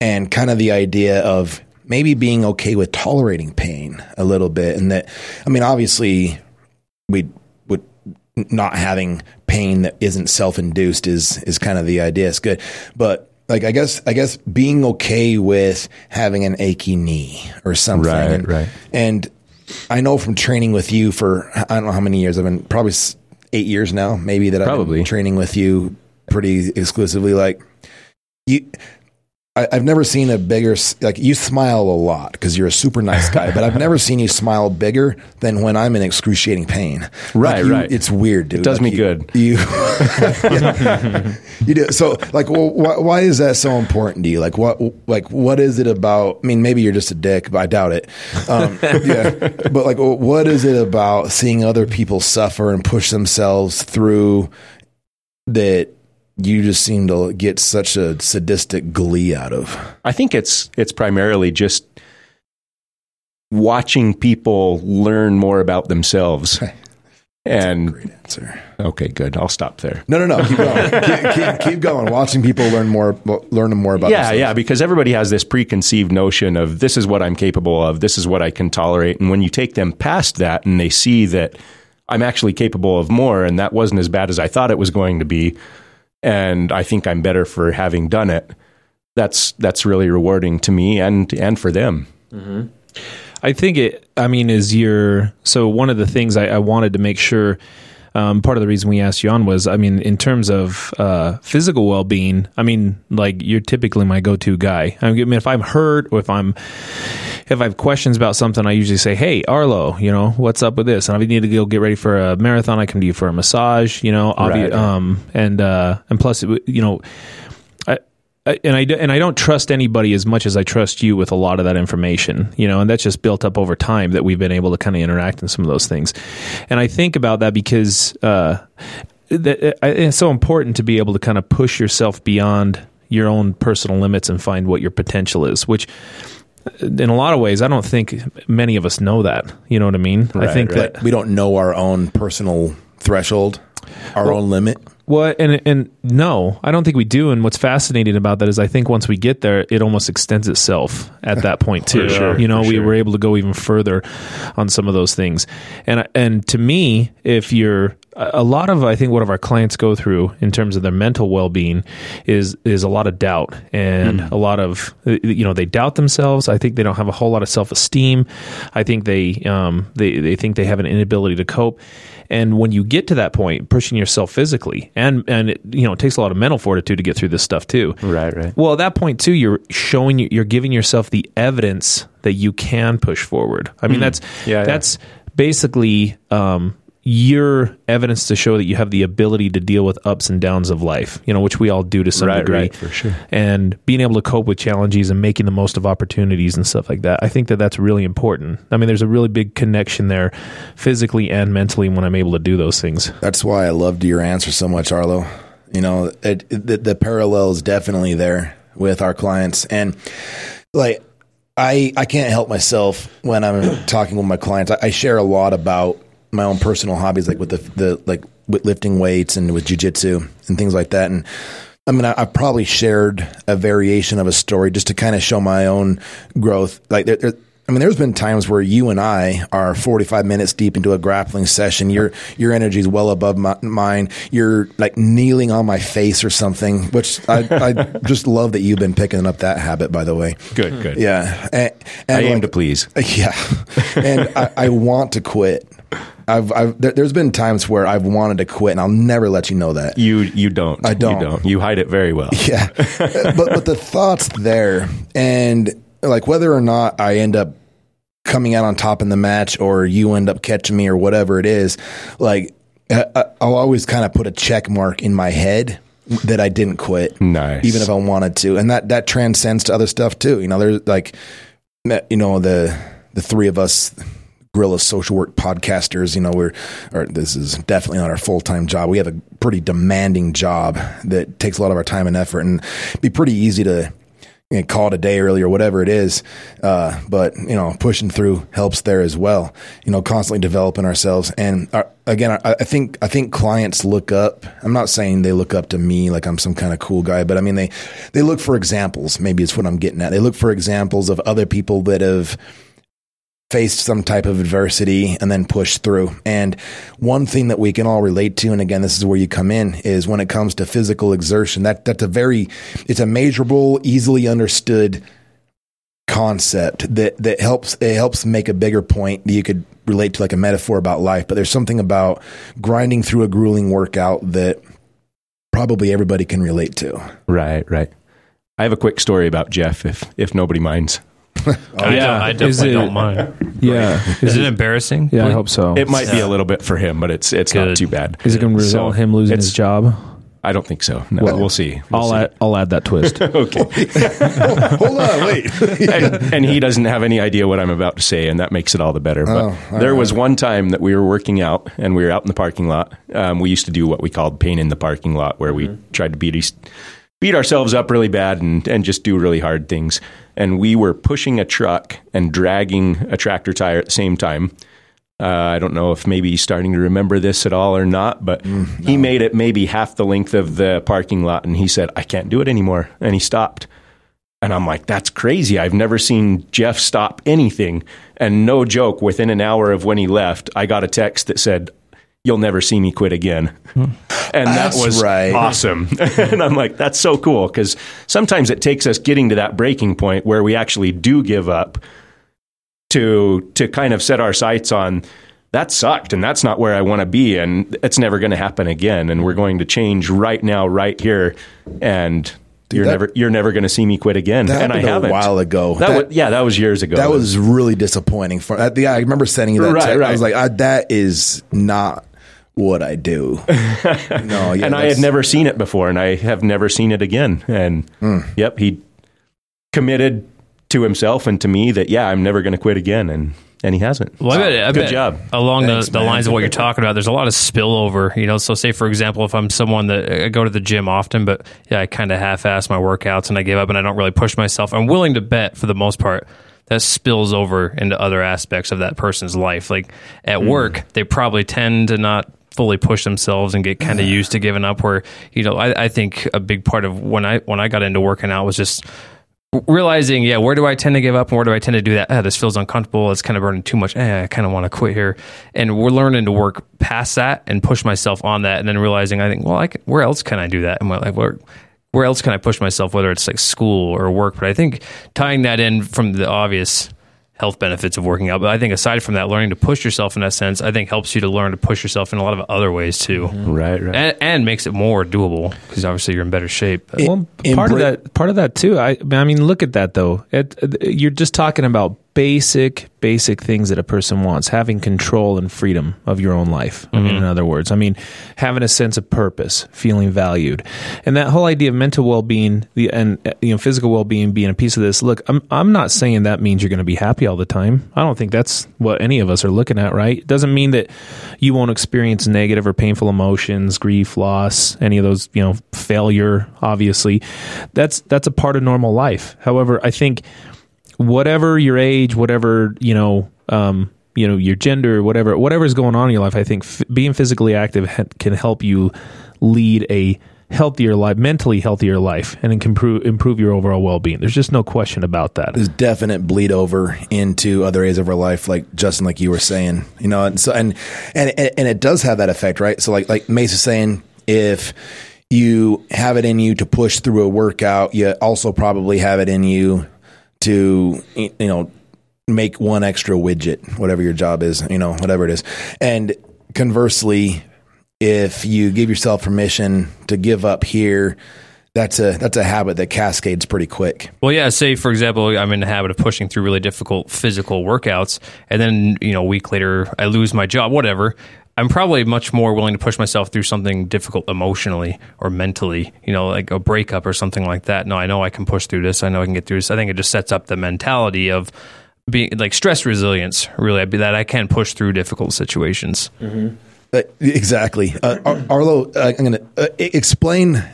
Speaker 2: and kind of the idea of maybe being okay with tolerating pain a little bit. And that i mean obviously we would not having pain that isn't self-induced is is kind of the idea. It's good. But like i guess i guess being okay with having an achy knee or something
Speaker 4: Right,
Speaker 2: and,
Speaker 4: right.
Speaker 2: and I know from training with you for I don't know how many years I've been probably eight years now, maybe that I've
Speaker 4: Probably.
Speaker 2: been training with you pretty exclusively. Like you, I, I've never seen a bigger like you smile a lot because you're a super nice guy, but I've never seen you smile bigger than when I'm in excruciating pain.
Speaker 4: Right,
Speaker 2: Like, you-
Speaker 4: right.
Speaker 2: It's weird, dude.
Speaker 4: It does
Speaker 2: Like,
Speaker 4: me
Speaker 2: you-
Speaker 4: good.
Speaker 2: You, Yeah. you do. So, like, well, why, why is that so important to you? Like, what, like, what is it about? I mean, maybe you're just a dick, but I doubt it. Um, yeah, but like, what is it about seeing other people suffer and push themselves through that you just seem to get such a sadistic glee out of?
Speaker 4: I think it's it's primarily just watching people learn more about themselves. And
Speaker 2: Great answer.
Speaker 4: okay, good. I'll stop there.
Speaker 2: No, no, no. Keep going. keep, keep, keep going. Watching people learn more, learn more about.
Speaker 4: yeah,
Speaker 2: themselves.
Speaker 4: yeah, because everybody has this preconceived notion of this is what I'm capable of, this is what I can tolerate. And when you take them past that and they see that I'm actually capable of more and that wasn't as bad as I thought it was going to be, and I think I'm better for having done it, that's that's really rewarding to me and and for them. Mm-hmm.
Speaker 3: I think it. I mean, is your so one of the things I, I wanted to make sure. Um, part of the reason we asked you on was, I mean, in terms of uh, physical well being. I mean, like you're typically my go to guy. I mean, if I'm hurt or if I'm if I have questions about something, I usually say, "Hey, Arlo, you know, what's up with this?" And if I need to go get ready for a marathon, I come to you for a massage. You know, obvi-
Speaker 4: Right.
Speaker 3: um, and uh, and plus, you know, and I and I don't trust anybody as much as I trust you with a lot of that information, you know, and that's just built up over time that we've been able to kind of interact in some of those things. And I think about that because uh, that, uh, it's so important to be able to kind of push yourself beyond your own personal limits and find what your potential is, which in a lot of ways, I don't think many of us know that. You know what I mean? I think
Speaker 4: right.
Speaker 3: that
Speaker 2: we don't know our own personal threshold, our own limit.
Speaker 3: Well, and and no, I don't think we do. And what's fascinating about that is, I think once we get there, it almost extends itself at that point too.
Speaker 4: Sure,
Speaker 3: you know, we
Speaker 4: sure.
Speaker 3: were able to go even further on some of those things. And and to me, if you're, a lot of I think what of our clients go through in terms of their mental well being is is a lot of doubt and a lot of you know they doubt themselves. I think they don't have a whole lot of self esteem. I think they um they they think they have an inability to cope. And when you get to that point, pushing yourself physically, and and it, you know it takes a lot of mental fortitude to get through this stuff too.
Speaker 4: Right, right.
Speaker 3: Well, at that point too, you're showing you're giving yourself the evidence that you can push forward. I mean, that's
Speaker 4: Hmm. Yeah, yeah.
Speaker 3: that's basically um, your evidence to show that you have the ability to deal with ups and downs of life. You know, which we all do to some
Speaker 4: Right,
Speaker 3: degree,
Speaker 4: right, for sure.
Speaker 3: And being able to cope with challenges and making the most of opportunities and stuff like that. I think that that's really important. I mean, there's a really big connection there, physically and mentally, when I'm able to do those things.
Speaker 2: That's why I loved your answer so much, Arlo. You know, it, it, the, the parallel is definitely there with our clients, and like I, I can't help myself when I'm talking with my clients. I, I share a lot about my own personal hobbies, like with the, the like with lifting weights and with jujitsu and things like that, and. I mean, I, I've probably shared a variation of a story just to kind of show my own growth. Like, there, there, I mean, there's been times where you and I are 45 minutes deep into a grappling session. Your your energy is well above my, mine. You're like kneeling on my face or something, which I, I just love that you've been picking up that habit. By the way,
Speaker 4: Good, good.
Speaker 2: yeah, and, and
Speaker 4: I aim
Speaker 2: like-
Speaker 4: to please.
Speaker 2: yeah, and I, I want to quit. I've, I've there, there's been times where I've wanted to quit, and I'll never let you know that.
Speaker 4: You you don't.
Speaker 2: I don't.
Speaker 4: You don't. You hide it very well.
Speaker 2: Yeah, but but the thoughts there, and like whether or not I end up coming out on top in the match, or you end up catching me, or whatever it is, like I- I'll always kind of put a check mark in my head that I didn't quit,
Speaker 4: Nice.
Speaker 2: even if I wanted to, and that that transcends to other stuff too. You know, there's like, you know, the the three of us. Gorilla social work podcasters, you know, we're, or this is definitely not our full time job. We have a pretty demanding job that takes a lot of our time and effort, and be pretty easy to you know, call it a day early or whatever it is. Uh, but you know, pushing through helps there as well. You know, constantly developing ourselves. And uh, again, I, I think I think clients look up. I'm not saying they look up to me like I'm some kind of cool guy, but I mean they they look for examples. Maybe it's what I'm getting at. They look for examples of other people that have faced some type of adversity and then pushed through. And one thing that we can all relate to, and again, this is where you come in, is when it comes to physical exertion. That that's a very it's a measurable, easily understood concept that that helps it helps make a bigger point that you could relate to like a metaphor about life. But there's something about grinding through a grueling workout that probably everybody can relate to.
Speaker 4: Right, right. I have a quick story about Jeff, if if nobody minds.
Speaker 1: I,
Speaker 3: yeah.
Speaker 1: don't, I definitely
Speaker 3: it-
Speaker 1: don't mind.
Speaker 3: Yeah,
Speaker 1: Is it embarrassing?
Speaker 3: yeah, I hope so.
Speaker 4: It might be a little bit for him, but it's it's
Speaker 1: Good.
Speaker 4: not too bad.
Speaker 3: Is it going to result
Speaker 4: So,
Speaker 3: him losing his job?
Speaker 4: I don't think so. No,
Speaker 3: Well,
Speaker 4: we'll see. We'll
Speaker 3: I'll
Speaker 4: see.
Speaker 3: add, I'll add that twist.
Speaker 4: okay.
Speaker 2: Hold on, wait.
Speaker 4: and, and he doesn't have any idea what I'm about to say, and that makes it all the better. But
Speaker 2: Oh, all
Speaker 4: there was one time that we were working out, and we were out in the parking lot. Um, we used to do what we called pain in the parking lot, where we tried to beat each, beat ourselves up really bad and and just do really hard things. And we were pushing a truck and dragging a tractor tire at the same time. Uh, I don't know if maybe he's starting to remember this at all or not, but he made it maybe half the length of the parking lot, and he said, "I can't do it anymore," and he stopped. And I'm like, that's crazy. I've never seen Jeff stop anything. And no joke, within an hour of when he left, I got a text that said, You'll never see me quit again. And that
Speaker 2: That's
Speaker 4: was
Speaker 2: right.
Speaker 4: awesome. and I'm like, that's so cool because sometimes it takes us getting to that breaking point where we actually do give up to to kind of set our sights on that sucked and that's not where I want to be and it's never going to happen again and we're going to change right now right here and you're
Speaker 2: that-
Speaker 4: never you're never going to see me quit again
Speaker 2: That
Speaker 4: and I
Speaker 2: happened a
Speaker 4: haven't
Speaker 2: while ago.
Speaker 4: that,
Speaker 2: That-
Speaker 4: was, yeah that was years ago
Speaker 2: That was really disappointing. For yeah, I remember sending you that.
Speaker 4: Right,
Speaker 2: text. I was like, uh, that is not what I do. no, yeah,
Speaker 4: and I had never seen it before and I have never seen it again and
Speaker 2: Hmm.
Speaker 4: yep he committed to himself and to me that yeah I'm never going to quit again and and he hasn't
Speaker 1: Well, I bet, I
Speaker 4: good
Speaker 1: bet
Speaker 4: job
Speaker 1: Along
Speaker 2: Thanks,
Speaker 1: the, the lines of what you're talking about, there's a lot of spillover. You know, so say for example, if I'm someone that I go to the gym often, but yeah, I kind of half-ass my workouts and I give up and I don't really push myself. I'm willing to bet for the most part that spills over into other aspects of that person's life. Like at work, they probably tend to not fully push themselves and get kind of used to giving up. Where you know, I, I think a big part of when I when I got into working out was just realizing, yeah, where do I tend to give up and where do I tend to do that? Ah, this feels uncomfortable. It's kind of burning too much. Eh, I kind of want to quit here. And we're learning to work past that and push myself on that. And then realizing, I think, well, I can, where else can I do that? And like, where, where else can I push myself, whether it's like school or work? But I think tying that in from the obvious health benefits of working out. But I think aside from that, learning to push yourself in that sense, I think helps you to learn to push yourself in a lot of other ways too, mm-hmm.
Speaker 4: Right, right.
Speaker 1: and, and makes it more doable because obviously you're in better shape. But-
Speaker 3: Well, part of that, part of that too. I, I mean, look at that though. It, you're just talking about basic, basic things that a person wants: having control and freedom of your own life. I mean, in other words, I mean, having a sense of purpose, feeling valued, and that whole idea of mental well-being, the and uh, you know, physical well-being being a piece of this. Look, I'm I'm not saying that means you're going to be happy all the time. I don't think that's what any of us are looking at. Right? It doesn't mean that you won't experience negative or painful emotions, grief, loss, any of those, you know, failure, obviously. That's that's a part of normal life. However, I think whatever your age, whatever, you know, um, you know, your gender, whatever whatever's going on in your life, I think f- being physically active ha- can help you lead a healthier life, mentally healthier life and it can improve improve your overall well-being. There's just no question about that.
Speaker 2: there's definite bleed over into other areas of our life, like Justin, like you were saying, you know, and so and and, and it does have that effect, right? So like like Mace is saying, if you have it in you to push through a workout, you also probably have it in you to you know make one extra widget, whatever your job is, you know, whatever it is, and conversely, if you give yourself permission to give up here. That's a that's a habit that cascades pretty quick.
Speaker 1: Well, yeah. Say, for example, I'm in the habit of pushing through really difficult physical workouts, and then you know, a week later, I lose my job. Whatever. I'm probably much more willing to push myself through something difficult emotionally or mentally. You know, like a breakup or something like that. No, I know I can push through this. I know I can get through this. I think it just sets up the mentality of being like stress resilience. Really, that I can push through difficult situations.
Speaker 2: Uh, exactly. Uh, Ar- Arlo, uh, I'm going to uh, explain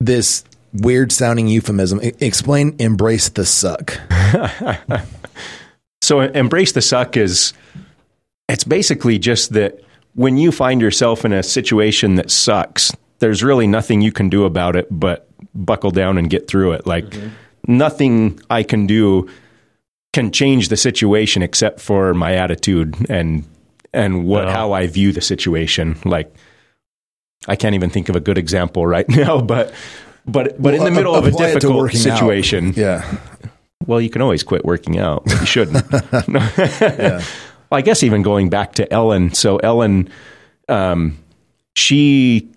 Speaker 2: this weird sounding euphemism. E- explain embrace the suck.
Speaker 4: So embrace the suck is it's basically just that when you find yourself in a situation that sucks, there's really nothing you can do about it but buckle down and get through it. Like mm-hmm. nothing I can do can change the situation except for my attitude and and what
Speaker 1: Wow.
Speaker 4: how I view the situation. Like I can't even think of a good example right now, but but but in the
Speaker 2: Well,
Speaker 4: middle of a
Speaker 2: apply it to
Speaker 4: difficult
Speaker 2: working out.
Speaker 4: situation,
Speaker 2: Yeah.
Speaker 4: well, you can always quit working out. You shouldn't. Well, I guess even going back to Ellen. So Ellen, um, she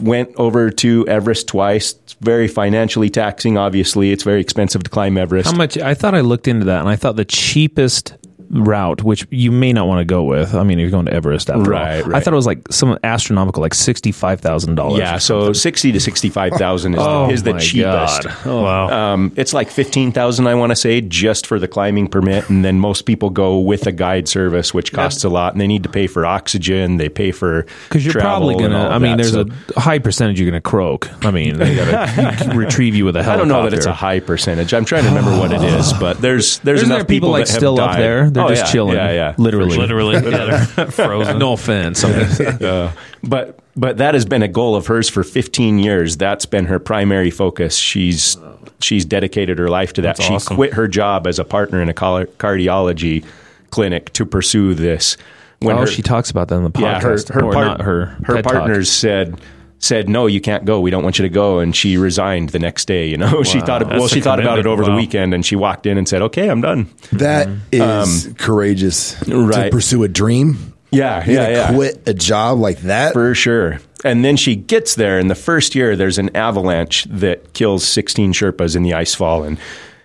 Speaker 4: went over to Everest twice. It's very financially taxing. Obviously, it's very expensive to climb Everest.
Speaker 3: How much? I thought I looked into that, and I thought the cheapest route, which you may not want to go with. I mean, if you're going to Everest, after
Speaker 4: Right,
Speaker 3: all, I thought it was like some astronomical, like sixty five thousand dollars.
Speaker 4: yeah, so sixty to sixty-five thousand is,
Speaker 3: Oh
Speaker 4: is the
Speaker 3: my
Speaker 4: cheapest.
Speaker 3: God.
Speaker 1: wow.
Speaker 4: Um, it's like fifteen thousand, I want to say, just for the climbing permit, and then most people go with a guide service, which costs a lot, and they need to pay for oxygen, they pay for
Speaker 3: because you're probably gonna. I mean,
Speaker 4: that.
Speaker 3: there's
Speaker 4: So-
Speaker 3: a high percentage you're gonna croak. I mean, they gotta retrieve you with a helicopter.
Speaker 4: I don't know that it's a high percentage. I'm trying to remember what it is, but there's there's
Speaker 3: Isn't
Speaker 4: enough
Speaker 3: there people, like
Speaker 4: that have
Speaker 3: still up
Speaker 4: died.
Speaker 3: there? They're
Speaker 4: Oh,
Speaker 3: just
Speaker 4: yeah,
Speaker 3: chilling.
Speaker 4: Yeah, yeah.
Speaker 3: literally,
Speaker 1: Literally, yeah, frozen.
Speaker 3: No offense. I'm-
Speaker 4: Uh, but but that has been a goal of hers for 15 years. That's been her primary focus. She's she's dedicated her life to that.
Speaker 1: That's
Speaker 4: she
Speaker 1: awesome.
Speaker 4: quit her job as a partner in a cardiology clinic to pursue this. When
Speaker 3: oh,
Speaker 4: her,
Speaker 3: she talks about that in the podcast.
Speaker 4: yeah, her her,
Speaker 3: or
Speaker 4: part-
Speaker 3: not her.
Speaker 4: her
Speaker 3: TED Talk.
Speaker 4: partners said said no, you can't go. We don't want you to go, and she resigned the next day. You know, she thought well,
Speaker 1: That's
Speaker 4: she thought about it
Speaker 1: commitment.
Speaker 4: over the weekend, and she walked in and said, "Okay, I'm done."
Speaker 2: That is courageous to
Speaker 4: Um, right.
Speaker 2: pursue a dream.
Speaker 4: Yeah,
Speaker 2: You
Speaker 4: yeah,
Speaker 2: gotta
Speaker 4: yeah.
Speaker 2: Quit a job like that.
Speaker 4: For sure. And then she gets there, and the first year there's an avalanche that kills 16 Sherpas in the ice fall, and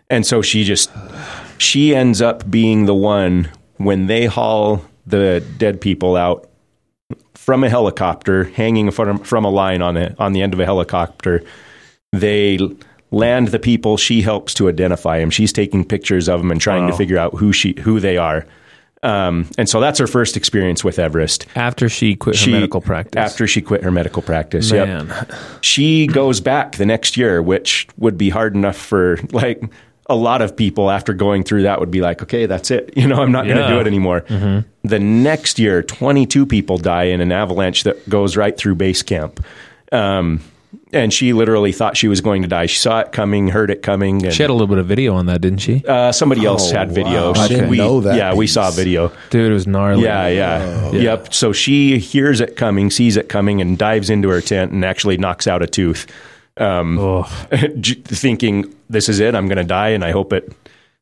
Speaker 4: and so she just she ends up being the one when they haul the dead people out from a helicopter, hanging from from a line on the on the end of a helicopter. They land the people. She helps to identify them. She's taking pictures of them and trying to figure out who she who they are. Um, and so that's her first experience with Everest
Speaker 3: after she quit her
Speaker 4: she-
Speaker 3: medical practice.
Speaker 4: After she quit her medical practice.
Speaker 3: Man.
Speaker 4: Yep. She goes back the next year, which would be hard enough for like a lot of people after going through that would be like, okay, that's it. You know, I'm not going to do it anymore. The next year, 22 people die in an avalanche that goes right through base camp. Um, and she literally thought she was going to die. She saw it coming, heard it coming. And,
Speaker 3: She had a little bit of video on that, didn't she?
Speaker 4: uh, somebody else
Speaker 2: Oh,
Speaker 4: had video.
Speaker 2: wow. I didn't
Speaker 4: we,
Speaker 2: know that
Speaker 4: Yeah, we
Speaker 2: piece.
Speaker 4: saw video.
Speaker 3: Dude, it was gnarly.
Speaker 4: Yeah, yeah, yep. So she hears it coming, sees it coming, and dives into her tent and actually knocks out a tooth, um, thinking this is it. I'm going to die, and I hope it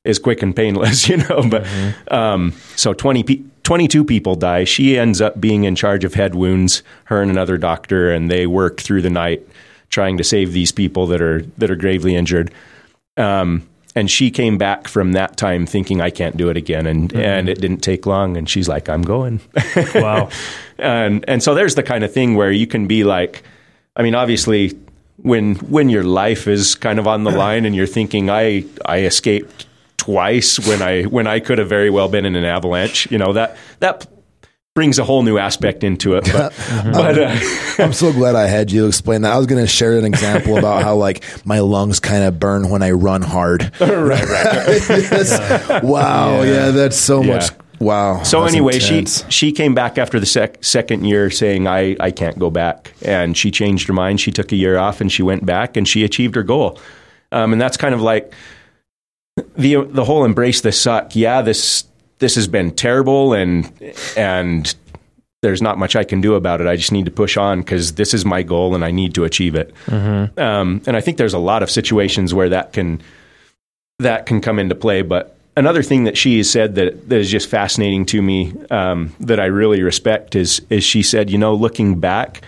Speaker 4: is quick and painless. You know, but um, so 20 pe- 22 people die. She ends up being in charge of head wounds. Her and another doctor, and they work through the night trying to save these people that are that are gravely injured. Um, and she came back from that time thinking I can't do it again, and and it didn't take long. And she's like, I'm going.
Speaker 1: Wow.
Speaker 4: and and so there's the kind of thing where you can be like, I mean, obviously, when when your life is kind of on the line and you're thinking, I I escaped twice when I when I could have very well been in an avalanche. You know that that brings a whole new aspect into it. But, but uh,
Speaker 2: I'm so glad I had you explain that. I was going to share an example about how like my lungs kind of burn when I run hard. right, right. Wow. Yeah. that's so
Speaker 4: Yeah.
Speaker 2: much. Wow.
Speaker 4: So anyway,
Speaker 2: intense.
Speaker 4: she she came back after the sec- second year saying I I can't go back, and she changed her mind. She took a year off and she went back and she achieved her goal. Um, and that's kind of like the the whole embrace the suck. Yeah, this this has been terrible and and there's not much I can do about it. I just need to push on because this is my goal and I need to achieve it. Um, and I think there's a lot of situations where that can that can come into play. But another thing that she has said that, that is just fascinating to me um, that I really respect is is she said, you know, looking back,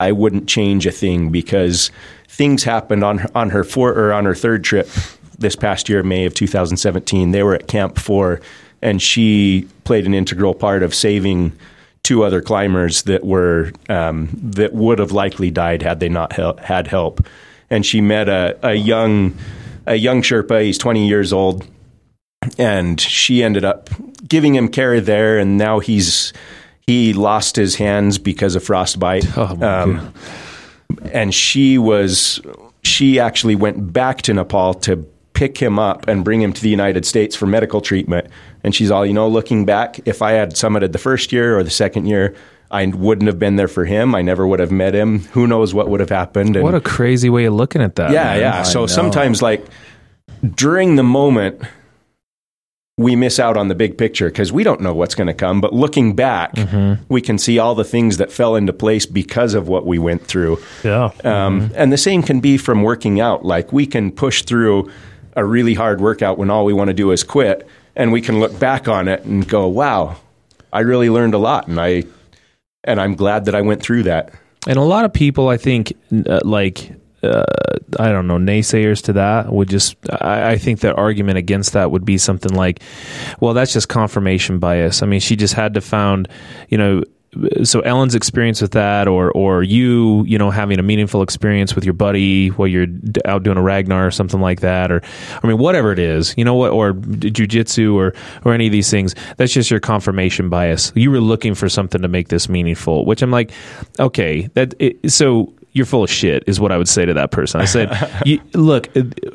Speaker 4: I wouldn't change a thing because things happened on her, on her four or on her third trip this past year, May of 2017. They were at Camp Four, and she played an integral part of saving two other climbers that were um, that would have likely died had they not hel- had help. And she met a, a young a young Sherpa. He's 20 years old, and she ended up giving him care there. And now he's he lost his hands because of frostbite.
Speaker 3: Oh,
Speaker 4: Um, and she was she actually went back to Nepal to pick him up and bring him to the United States for medical treatment. And she's all, you know, looking back, if I had summited the first year or the second year, I wouldn't have been there for him. I never would have met him. Who knows what would have happened? And
Speaker 3: What a crazy way of looking at that.
Speaker 4: yeah,
Speaker 3: man.
Speaker 4: yeah. So sometimes, like during the moment, we miss out on the big picture because we don't know what's going to come. But looking back,
Speaker 3: Mm-hmm.
Speaker 4: we can see all the things that fell into place because of what we went through.
Speaker 1: Yeah.
Speaker 4: Um, And the same can be from working out. Like we can push through a really hard workout when all we want to do is quit, and we can look back on it and go, "Wow, I really learned a lot," and I and I'm glad that I went through that.
Speaker 3: And a lot of people, I think, uh, like uh, I don't know, naysayers to that would just. I, I think their argument against that would be something like, "Well, that's just confirmation bias." I mean, she just had to found, you know. So Ellen's experience with that, or or you, you know, having a meaningful experience with your buddy while you're out doing a Ragnar or something like that, or I mean, whatever it is, you know what, or jujitsu or or any of these things. That's just your confirmation bias. You were looking for something to make this meaningful, which I'm like, okay, that it, so you're full of shit is what I would say to that person. I said, you, look,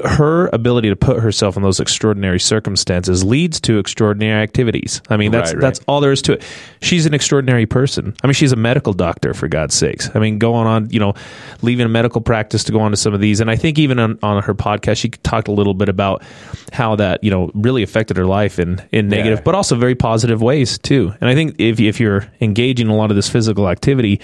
Speaker 3: her ability to put herself in those extraordinary circumstances leads to extraordinary activities. I mean, that's
Speaker 4: Right, right.
Speaker 3: that's all there is to it. She's an extraordinary person. I mean, she's a medical doctor for God's sakes. I mean, going on, you know, leaving a medical practice to go on to some of these, and I think even on, on her podcast, she talked a little bit about how that you know really affected her life in in negative,
Speaker 4: Yeah.
Speaker 3: but also very positive ways too. And I think if if you're engaging in a lot of this physical activity,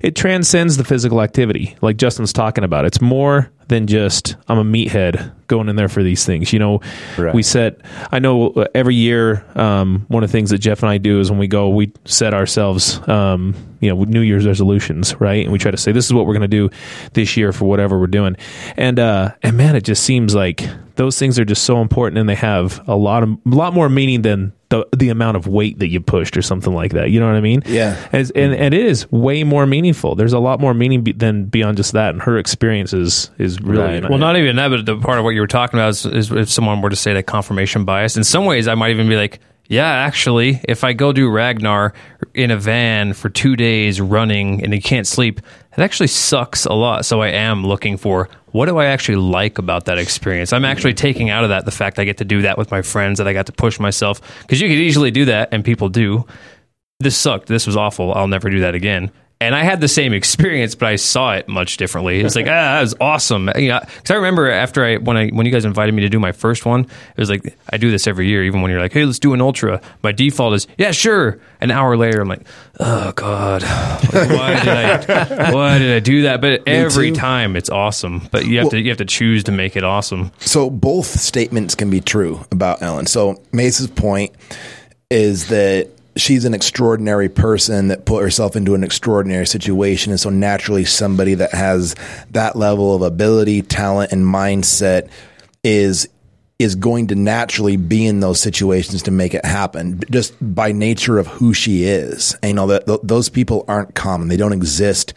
Speaker 3: it transcends the physical activity, like Justin's talking about. It's more than just I'm a meathead going in there for these things. You know,
Speaker 4: Right.
Speaker 3: we set. I know uh, every year, um, one of the things that Jeff and I do is when we go, we set ourselves, um, you know, New Year's resolutions, right? And we try to say this is what we're going to do this year for whatever we're doing. And uh, and man, it just seems like those things are just so important, and they have a lot of a lot more meaning than the the amount of weight that you pushed or something like that. You know what I mean?
Speaker 2: Yeah.
Speaker 3: As, and and it is way more meaningful. There's a lot more meaning be, than beyond just that. And her experience is is really
Speaker 1: Well, not even that, but the part of what you were talking about is, is if someone were to say that confirmation bias. In some ways, I might even be like, yeah, actually, if I go do Ragnar in a van for two days running and you can't sleep, it actually sucks a lot. So I am looking for what do I actually like about that experience. I'm actually taking out of that the fact I get to do that with my friends, that I got to push myself because you could easily do that, and people do. This sucked. This was awful. I'll never do that again. And I had the same experience, but I saw it much differently. It's like, ah, that was awesome. You know, because I remember after I when I when you guys invited me to do my first one, it was like I do this every year. Even when you're like, hey, let's do an ultra, my default is yeah, sure. An hour later, I'm like, oh god, like, why did I why did I do that? But every time it's awesome. But you have
Speaker 2: Well-
Speaker 1: to you have to choose to make it awesome.
Speaker 2: So both statements can be true about Ellen. So Mace's point is that she's an extraordinary person that put herself into an extraordinary situation, and so naturally somebody that has that level of ability, talent, and mindset is is going to naturally be in those situations to make it happen just by nature of who she is. And, you know that th- those people aren't common; they don't exist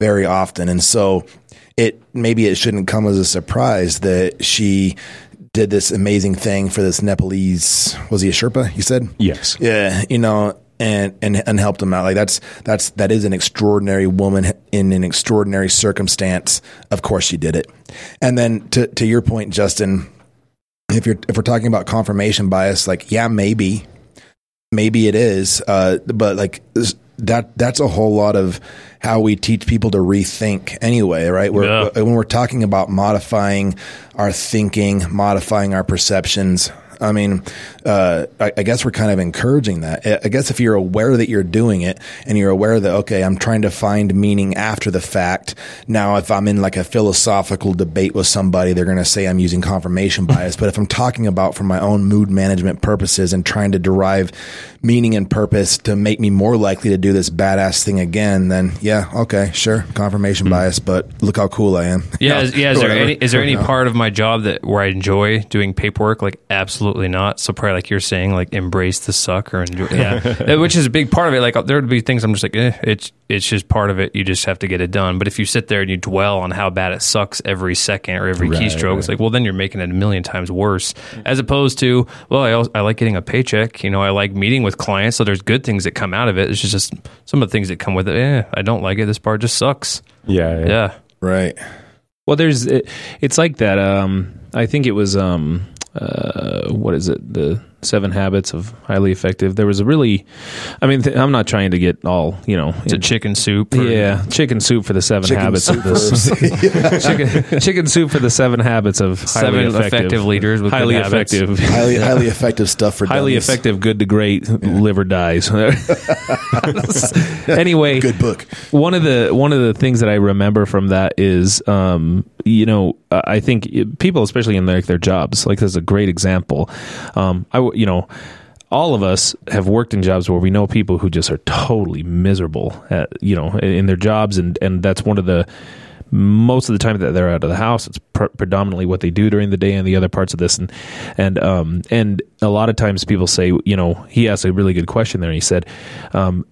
Speaker 2: very often, and so it maybe it shouldn't come as a surprise that she did this amazing thing for this Nepalese. Was he a Sherpa? You said
Speaker 4: Yes.
Speaker 2: yeah, you know, and and and helped him out. Like that's that's that is an extraordinary woman in an extraordinary circumstance. Of course, she did it. And then to to your point, Justin, if you're if we're talking about confirmation bias, like yeah, maybe, maybe it is, uh, but like that that's a whole lot of how we teach people to rethink anyway, right? We're,
Speaker 1: Yeah.
Speaker 2: when we're talking about modifying our thinking, modifying our perceptions. I mean, uh, I, I guess we're kind of encouraging that. I- guess if you're aware that you're doing it and you're aware that, okay, I'm trying to find meaning after the fact. Now, if I'm in like a philosophical debate with somebody, they're going to say I'm using confirmation bias. But if I'm talking about for my own mood management purposes and trying to derive meaning and purpose to make me more likely to do this badass thing again, then yeah, okay, sure, confirmation bias. But look how cool I am.
Speaker 1: Yeah, is, yeah. Is there
Speaker 2: Whatever.
Speaker 1: any is there any
Speaker 2: No.
Speaker 1: part of my job that where I enjoy doing paperwork? Like, absolutely not. So probably like you're saying, like embrace the suck or enjoy. Yeah, which is a big part of it. Like there would be things I'm just like, eh, it's it's just part of it. You just have to get it done. But if you sit there and you dwell on how bad it sucks every second or every
Speaker 4: Right,
Speaker 1: keystroke, it's like, well, then you're making it a million times worse. As opposed to, well, I, also, I like getting a paycheck. You know, I like meeting with clients. So there's good things that come out of it. It's just, just some of the things that come with it. Eh, I don't like it. This part just sucks.
Speaker 4: Yeah.
Speaker 1: Yeah.
Speaker 2: Right.
Speaker 3: Well, there's it, it's like that. Um, I think it was um, uh, what is it? The Seven Habits of Highly Effective. There was a really, I mean, th- I'm not trying to get all you know.
Speaker 1: It's a chicken soup. or-
Speaker 3: yeah, chicken soup for the seven
Speaker 2: Chicken
Speaker 3: habits of this. chicken, chicken soup for the seven habits of highly
Speaker 1: Seven
Speaker 3: effective,
Speaker 1: effective leaders with
Speaker 3: highly effective,
Speaker 2: highly highly effective stuff for
Speaker 3: highly
Speaker 2: dummies.
Speaker 3: effective, good to great, liver dies. anyway,
Speaker 2: Good book.
Speaker 3: one of the one of the things that I remember from that is, um, you know, uh, I think people, especially in like their jobs, like this is a great example. Um, I, w- you know, all of us have worked in jobs where we know people who just are totally miserable, at, you know, in, their jobs, and and that's one of the most of the time that they're out of the house, it's pr- predominantly what they do during the day and the other parts of this. And, and, um, and a lot of times people say, you know, he asked a really good question there. And he said, um,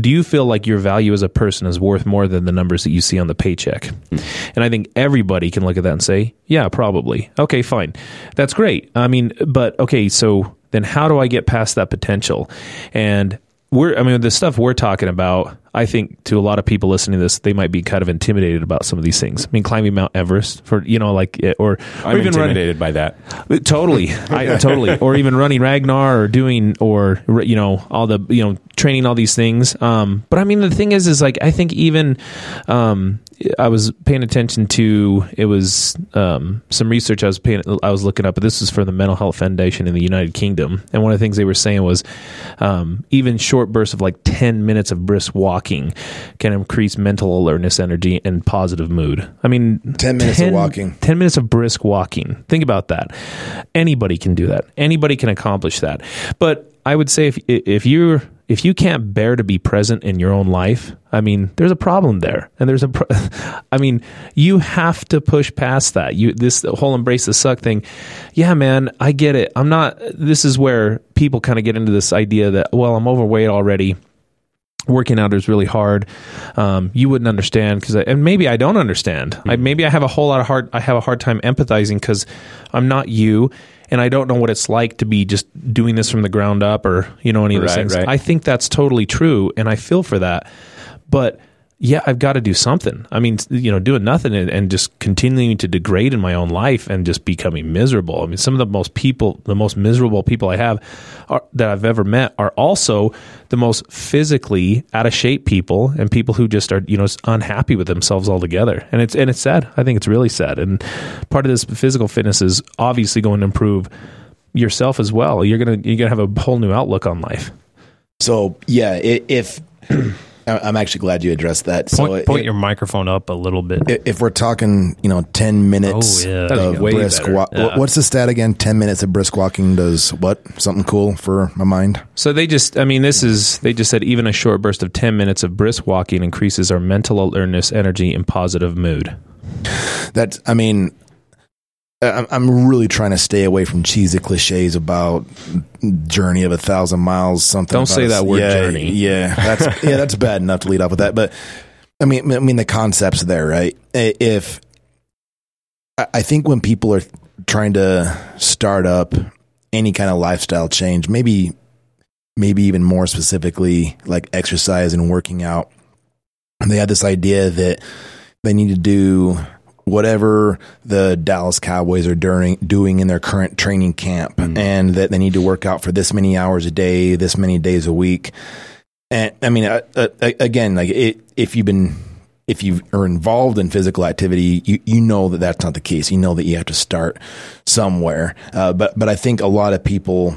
Speaker 3: do you feel like your value as a person is worth more than the numbers that you see on the paycheck? Hmm. And I think everybody can look at that and say, yeah, probably. Okay, fine. That's great. I mean, but okay, so then how do I get past that potential? And we're i mean the stuff we're talking about i think to a lot of people listening to this they might be kind of intimidated about some of these things. I mean climbing mount everest for you know like eh, or, or
Speaker 4: I'm
Speaker 3: even running
Speaker 4: intimidated by that.
Speaker 3: totally. I, totally. Or even running ragnar or doing or you know all the you know training all these things. Um but i mean the thing is is like i think even um I was paying attention to it was um, some research I was paying I was looking up. But this is for the Mental Health Foundation in the United Kingdom, and one of the things they were saying was um, even short bursts of like ten minutes of brisk walking can increase mental alertness, energy, and positive mood. I mean,
Speaker 2: 10 minutes of walking.
Speaker 3: 10 minutes of brisk walking. Think about that. Anybody can do that. Anybody can accomplish that. But I would say if if you're if you can't bear to be present in your own life, I mean, there's a problem there. And there's a pro- I mean, you have to push past that. You this whole embrace the suck thing. Yeah, man, I get it. I'm not this is where people kind of get into this idea that well, I'm overweight already working out is really hard. Um, you wouldn't understand because, and maybe I don't understand. I, maybe I have a whole lot of hard. I have a hard time empathizing because I'm not you, and I don't know what it's like to be just doing this from the ground up, or you know any of those
Speaker 4: Right,
Speaker 3: things.
Speaker 4: right.
Speaker 3: I think that's totally true, and I feel for that. But yeah, I've got to do something. I mean, you know, doing nothing and, and, just continuing to degrade in my own life and just becoming miserable. I mean, some of the most people, the most miserable people I have are, that I've ever met are also the most physically out of shape people and people who just are, you know, unhappy with themselves altogether. And it's, and it's sad. I think it's really sad. And part of this physical fitness is obviously going to improve yourself as well. You're going to, you're going to have a whole new outlook on life.
Speaker 2: So yeah, if I'm actually glad you addressed that.
Speaker 1: Point,
Speaker 2: so
Speaker 1: point
Speaker 2: it,
Speaker 1: your microphone up a little bit.
Speaker 2: If we're talking, you know, 10 minutes
Speaker 1: Oh, yeah.
Speaker 2: of
Speaker 3: Way
Speaker 2: brisk
Speaker 3: better.
Speaker 2: walk,
Speaker 1: Yeah.
Speaker 2: what's the stat again? 10 minutes of brisk walking does what? Something cool for my mind?
Speaker 3: So they just, I mean, this is, they just said even a short burst of 10 minutes of brisk walking increases our mental alertness, energy, and positive mood.
Speaker 2: That's, I mean, I'm I'm really trying to stay away from cheesy cliches about journey of a thousand miles. Something.
Speaker 3: Don't say
Speaker 2: a-
Speaker 3: that word,
Speaker 2: yeah,
Speaker 3: journey.
Speaker 2: Yeah, that's yeah, that's bad enough to lead off with that. But I mean, I mean, the concept's there, right? If I I think when people are trying to start up any kind of lifestyle change, maybe maybe even more specifically like exercise and working out, they have this idea that they need to do whatever the Dallas Cowboys are during, doing in their current training camp and that they need to work out for this many hours a day, this many days a week. And I mean, uh, uh, again, like it, if you've been, if you are involved in physical activity, you, you know that that's not the case. You know that you have to start somewhere. Uh, but, but I think a lot of people,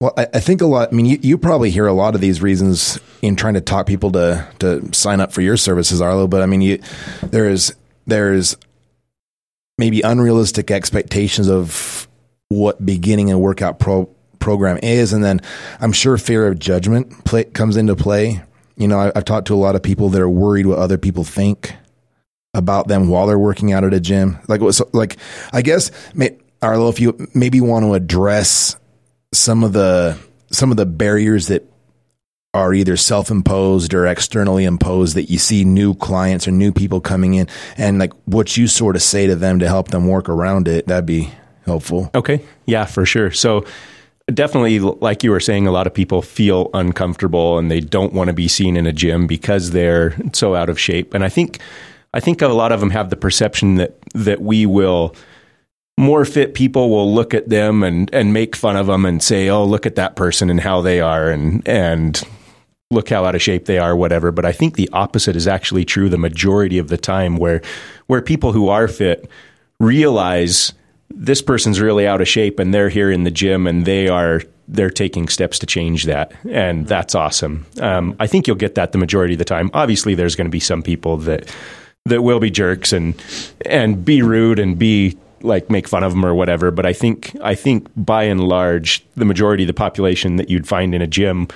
Speaker 2: well, I, I think a lot. I mean, you, you probably hear a lot of these reasons in trying to talk people to to sign up for your services, Arlo. But I mean, you there's there's maybe unrealistic expectations of what beginning a workout pro, program is, and then I'm sure fear of judgment play, comes into play. You know, I, I've talked to a lot of people that are worried what other people think about them while they're working out at a gym. Like, so, like I guess, may, Arlo, if you maybe want to address some of the some of the barriers that are either self-imposed or externally imposed that you see new clients or new people coming in and like what you sort of say to them to help them work around it that'd be helpful
Speaker 4: Okay. Yeah, for sure. So definitely like you were saying a lot of people feel uncomfortable and they don't want to be seen in a gym because they're so out of shape. And I think I think a lot of them have the perception that that we will more fit people will look at them and and make fun of them and say, "Oh, look at that person and how they are and and look how out of shape they are whatever." But I think the opposite is actually true the majority of the time where where people who are fit realize this person's really out of shape and they're here in the gym and they are they're taking steps to change that and that's awesome um, i think you'll get that the majority of the time obviously there's going to be some people that that will be jerks and and be rude and be like make fun of them or whatever but i think i think by and large the majority of the population that you'd find in a gym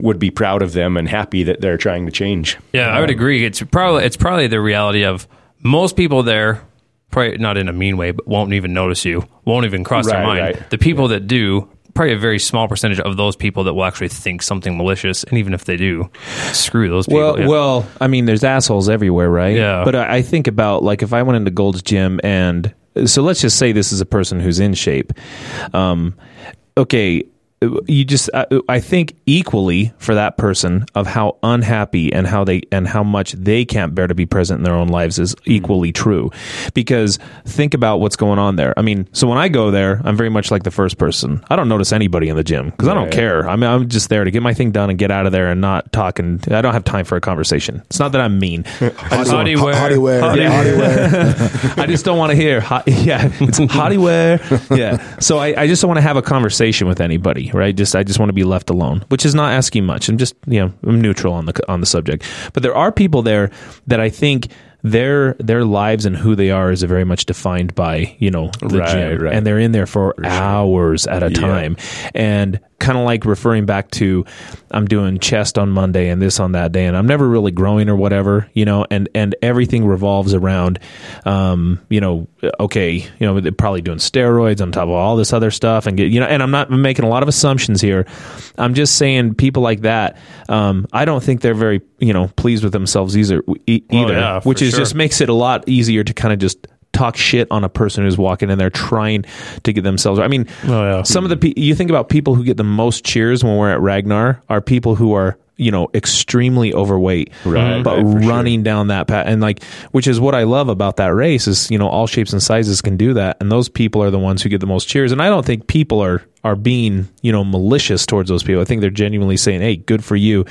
Speaker 4: would be proud of them and happy that they're trying to change
Speaker 1: Yeah, I would agree. It's probably it's probably the reality of most people there, probably not in a mean way, but won't even notice you, won't even cross their mind.
Speaker 4: right.
Speaker 1: The people that do, probably a very small percentage of those people that will actually think something malicious, and even if they do, screw those people.
Speaker 3: Well,
Speaker 1: yeah.
Speaker 3: well, I mean, there's assholes everywhere, right?
Speaker 1: Yeah.
Speaker 3: But I, I think about like if I went into Gold's Gym and so let's just say this is a person who's in shape. Um, okay, you just I, I think equally for that person of how unhappy and how they and how much they can't bear to be present in their own lives is hmm. equally true because think about what's going on there i mean so when i go there i'm very much like the first person i don't notice anybody in the gym because i don't
Speaker 4: Right.
Speaker 3: care i mean i'm just there to get my thing done and get out of there and not talk and i don't have time for a conversation it's not that i'm mean
Speaker 1: Hottie wear.
Speaker 2: Hottie wear,
Speaker 1: Hottie
Speaker 2: hottie wear.
Speaker 3: I just don't want to hear, hot, yeah, it's hottie wear. Yeah. So I, I just don't want to have a conversation with anybody, right? Just, I just want to be left alone, which is not asking much. I'm just, you know, I'm neutral on the, on the subject. But there are people there that I think their, their lives and who they are is very much defined by, you know, the
Speaker 4: Right,
Speaker 3: gym.
Speaker 4: right.
Speaker 3: And they're in there for, hours at a time. And kind of like referring back to, I'm doing chest on Monday and this on that day, and I'm never really growing or whatever, you know, and, and everything revolves around, um, you know, okay, you know, they're probably doing steroids on top of all this other stuff and get, you know, and I'm not making a lot of assumptions here. I'm just saying people like that, um, I don't think they're very, you know, pleased with themselves either, e-
Speaker 1: Oh, yeah,
Speaker 3: which is
Speaker 1: sure.
Speaker 3: just makes it a lot easier to kind of just talk shit on a person who's walking in there trying to get themselves. I mean,
Speaker 1: Oh, yeah.
Speaker 3: some of the pe- you think about people who get the most cheers when we're at Ragnar are people who are you know extremely overweight
Speaker 4: Right, mm-hmm.
Speaker 3: but
Speaker 4: right, for sure.
Speaker 3: running down that path and like which is what i love about that race is you know all shapes and sizes can do that and those people are the ones who get the most cheers and i don't think people are are being you know malicious towards those people i think they're genuinely saying hey good for you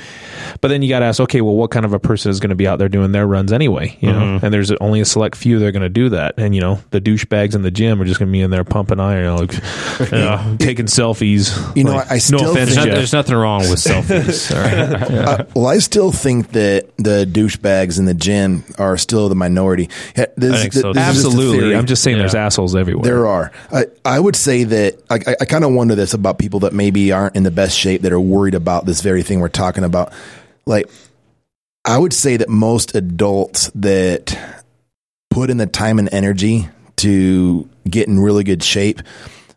Speaker 3: but then you got to ask okay well what kind of a person is going to be out there doing their runs anyway you know
Speaker 4: Mm-hmm.
Speaker 3: and there's only a select few that are going to do that and you know the douchebags in the gym are just going to be in there pumping iron like uh, taking selfies
Speaker 2: You know,
Speaker 3: Like,
Speaker 2: I still
Speaker 3: no offense
Speaker 2: think-
Speaker 1: There's,
Speaker 3: Jeff.
Speaker 1: there's nothing wrong with selfies. all right?
Speaker 2: Uh, well, I still think that the douchebags in the gym are still the minority. This,
Speaker 1: I think so, too.
Speaker 2: this just
Speaker 3: absolutely i'm just saying there's assholes everywhere
Speaker 2: There are. I, I would say that I, I, I kind of wonder this about people that maybe aren't in the best shape that are worried about this very thing we're talking about. Like, I would say that most adults that put in the time and energy to get in really good shape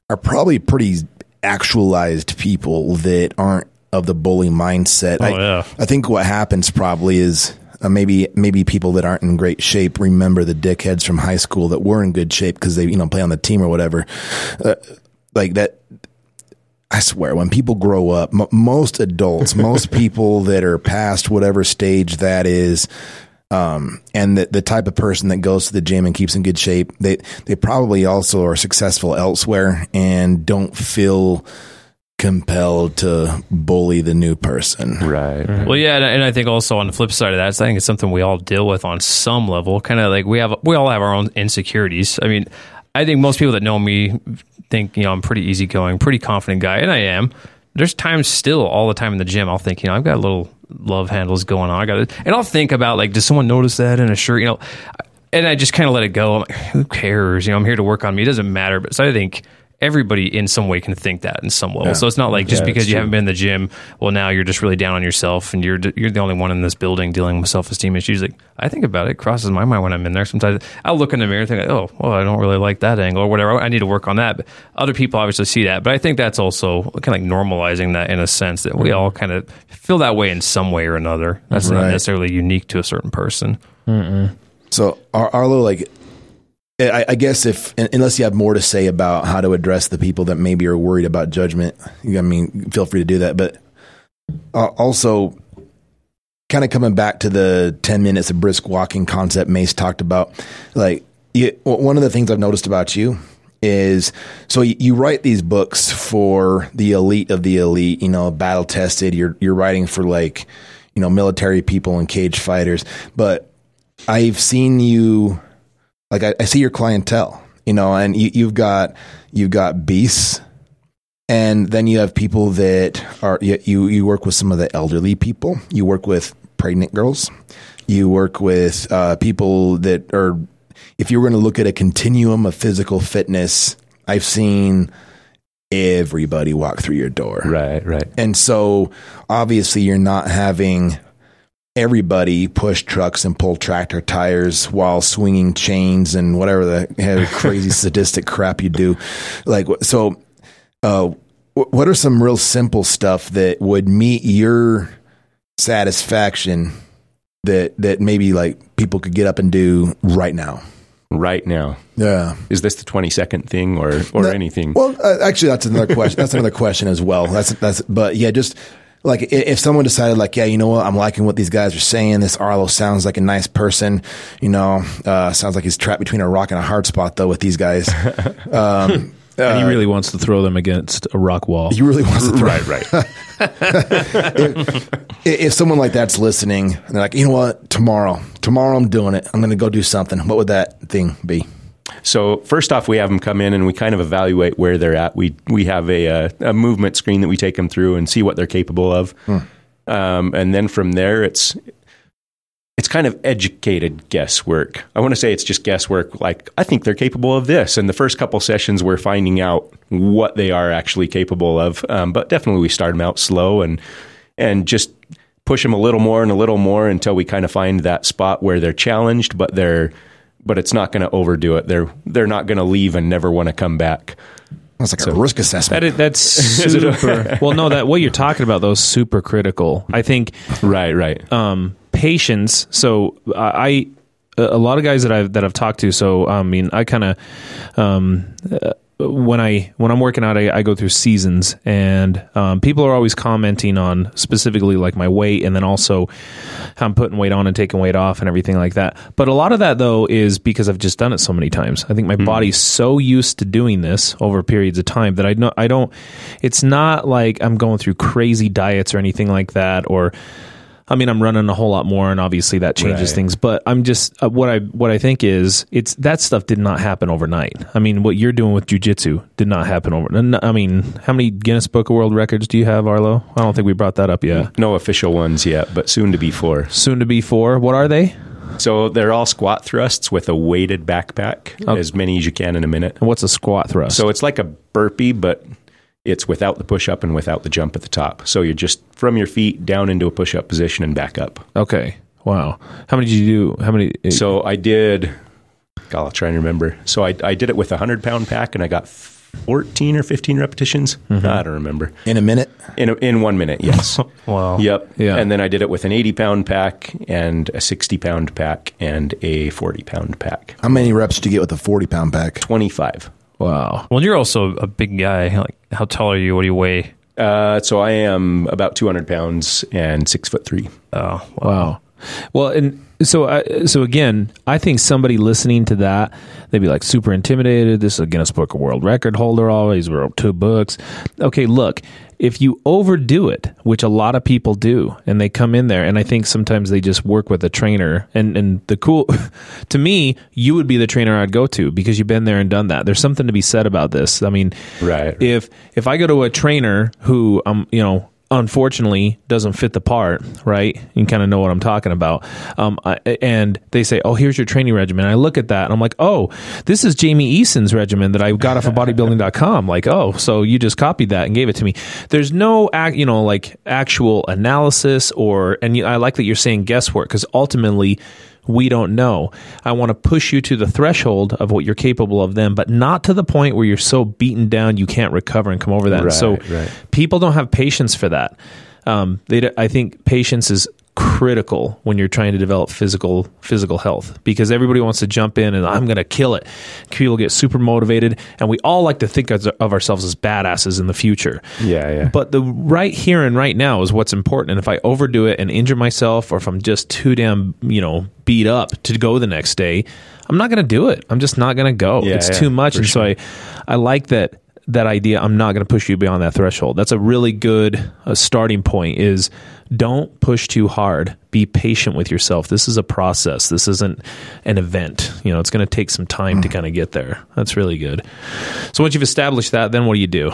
Speaker 2: are probably pretty actualized people that aren't of the bully mindset.
Speaker 1: Oh,
Speaker 2: I,
Speaker 1: yeah.
Speaker 2: I think what happens probably is uh, maybe maybe people that aren't in great shape remember the dickheads from high school that were in good shape because they you know play on the team or whatever. Uh, like that. I swear, when people grow up, m- most adults, most people that are past whatever stage that is, um, and the, the type of person that goes to the gym and keeps in good shape, they they probably also are successful elsewhere and don't feel compelled to bully the new person.
Speaker 4: Right.
Speaker 1: Well, yeah, and, and I think also on the flip side of that, I think it's something we all deal with on some level. Kind of like we have, we all have our own insecurities. I mean, I think most people that know me think you know I'm pretty easygoing, pretty confident guy, and I am. There's times still all the time in the gym I'll think you know I've got little love handles going on. I got it, and I'll think about like does someone notice that in a shirt? You know, and I just kind of let it go. I'm like, who cares? You know, I'm here to work on me. It doesn't matter. But so I think everybody in some way can think that in some level. So it's not like just
Speaker 3: Yeah,
Speaker 1: because you
Speaker 3: true.
Speaker 1: haven't been in the gym, well, now you're just really down on yourself and you're you're the only one in this building dealing with self esteem issues. Like I think about it, it crosses my mind when I'm in there. Sometimes I'll look in the mirror and think, oh, well, I don't really like that angle or whatever. I need to work on that. But other people obviously see that. But I think that's also kind of like normalizing that in a sense that we mm-hmm. all kind of feel that way in some way or another. That's not necessarily unique to a certain person.
Speaker 2: So, Ar- Arlo, like, I, I guess if unless you have more to say about how to address the people that maybe are worried about judgment, I mean, feel free to do that. But uh, also, kind of coming back to the ten minutes of brisk walking concept Mace talked about, like, you, one of the things I've noticed about you is so you, you write these books for the elite of the elite, you know, battle tested. You're you're writing for like, you know, military people and cage fighters, but I've seen you like I, I see your clientele, you know, and you, you've got you've got beasts, and then you have people that are you, you you work with some of the elderly people. You work with pregnant girls. You work with uh, people that are. If you're going to look at a continuum of physical fitness, I've seen everybody walk through your door.
Speaker 4: Right. Right.
Speaker 2: And so obviously you're not having everybody push trucks and pull tractor tires while swinging chains and whatever the crazy sadistic crap you do. Like so uh what are some real simple stuff that would meet your satisfaction that that maybe like people could get up and do right now?
Speaker 4: Right now.
Speaker 2: Yeah.
Speaker 4: Is this the 20 second thing or, or
Speaker 2: That-
Speaker 4: anything?
Speaker 2: Well, uh, actually, that's another question. That's another question as well. That's that's. But yeah, just like if someone decided, like, yeah, you know what, I'm liking what these guys are saying. This Arlo sounds like a nice person. You know, uh, sounds like he's trapped between a rock and a hard spot though with these guys. Um,
Speaker 3: and he really wants to throw them against a rock wall.
Speaker 2: he really wants to throw.
Speaker 4: right. Right.
Speaker 2: if, if someone like that's listening, and they're like, you know what, tomorrow, tomorrow I'm doing it. I'm going to go do something. What would that thing be?
Speaker 4: So first off, we have them come in and we kind of evaluate where they're at. We we have a uh, a movement screen that we take them through and see what they're capable of, um, and then from there it's it's kind of educated guesswork. I want to say it's just guesswork. Like I think they're capable of this, and the first couple sessions we're finding out what they are actually capable of. Um, but definitely we start them out slow and and just push them a little more and a little more until we kind of find that spot where they're challenged, but they're but it's not going to overdo it. They're they're not going to leave and never want to come back.
Speaker 2: That's like a risk assessment.
Speaker 3: That is, that's super. well, no, that what you're talking about though is super critical. I think
Speaker 4: Right, right.
Speaker 3: um, patience. So I, I, a lot of guys that I've that I've talked to. So I mean, I kind of, um, uh, when I when I'm working out, I, I go through seasons, and um, people are always commenting on specifically like my weight, and then also how I'm putting weight on and taking weight off, and everything like that. But a lot of that though is because I've just done it so many times. I think my body's so used to doing this over periods of time that I know I don't. It's not like I'm going through crazy diets or anything like that, or I mean, I'm running a whole lot more, and obviously that changes
Speaker 4: Right.
Speaker 3: things. But I'm just uh, what I what I think is it's that stuff did not happen overnight. I mean, what you're doing with jujitsu did not happen over. I mean, how many Guinness Book of World Records do you have, Arlo? I don't think we brought that up yet.
Speaker 4: No official ones yet, but soon to be four.
Speaker 3: Soon to be four. What are they?
Speaker 4: So they're all squat thrusts with a weighted backpack, as many as you can in a minute.
Speaker 3: And what's a squat thrust?
Speaker 4: So it's like a burpee, but it's without the push up and without the jump at the top. So you're just from your feet down into a push up position and back up.
Speaker 3: okay. Wow. How many did you do? How many?
Speaker 4: Eh, so I did, God, I'll try and remember. So I, I did it with a 100 pound pack and I got 14 or 15 repetitions. Mm-hmm. I don't remember.
Speaker 2: In a minute,
Speaker 4: In, a, in one minute, yes.
Speaker 1: Wow.
Speaker 4: Yep.
Speaker 3: Yeah.
Speaker 4: And then I did it with an 80 pound pack and a 60 pound pack and a 40 pound pack.
Speaker 2: how many reps did you get with a 40 pound pack?
Speaker 4: 25.
Speaker 3: Wow.
Speaker 1: Well, you're also a big guy. Like, how tall are you? What do you weigh?
Speaker 4: Uh, so I am about 200 pounds and six foot three.
Speaker 1: Oh,
Speaker 3: Wow. Well, and so I, so again, I think somebody listening to that, they'd be like super intimidated. This is a Guinness Book of World Record holder. Always wrote two books. Okay, look, if you overdo it, which a lot of people do, and they come in there, and I think sometimes they just work with a trainer. And and the cool, to me, you would be the trainer I'd go to because you've been there and done that. There's something to be said about this. I mean,
Speaker 4: Right.
Speaker 3: if if I go to a trainer who I'm, um you know unfortunately doesn't fit the part, right? You kind of know what I'm talking about. Um, I, and they say, "Oh, here's your training regimen." I look at that and I'm like, "Oh, this is Jamie Eason's regimen that I got off of bodybuilding.com." Like, "Oh, so you just copied that and gave it to me." There's no ac- you know, like actual analysis or and I like that you're saying guesswork because ultimately we don't know. I want to push you to the threshold of what you're capable of then, but not to the point where you're so beaten down you can't recover and come over that.
Speaker 4: Right,
Speaker 3: so
Speaker 4: right.
Speaker 3: people don't have patience for that. Um, they, I think patience is critical when you're trying to develop physical physical health because everybody wants to jump in and I'm going to kill it. People get super motivated, and we all like to think of ourselves as badasses in the future.
Speaker 4: Yeah, yeah.
Speaker 3: But the right here and right now is what's important. And if I overdo it and injure myself, or if I'm just too damn, you know, beat up to go the next day, I'm not going to do it. I'm just not going to go.
Speaker 4: Yeah,
Speaker 3: it's
Speaker 4: yeah,
Speaker 3: too much. And so I, I like that that idea. I'm not going to push you beyond that threshold. That's a really good uh, starting point. Is don't push too hard. Be patient with yourself. This is a process. This isn't an event. You know, it's going to take some time to kind of get there. That's really good. So once you've established that, then what do you do?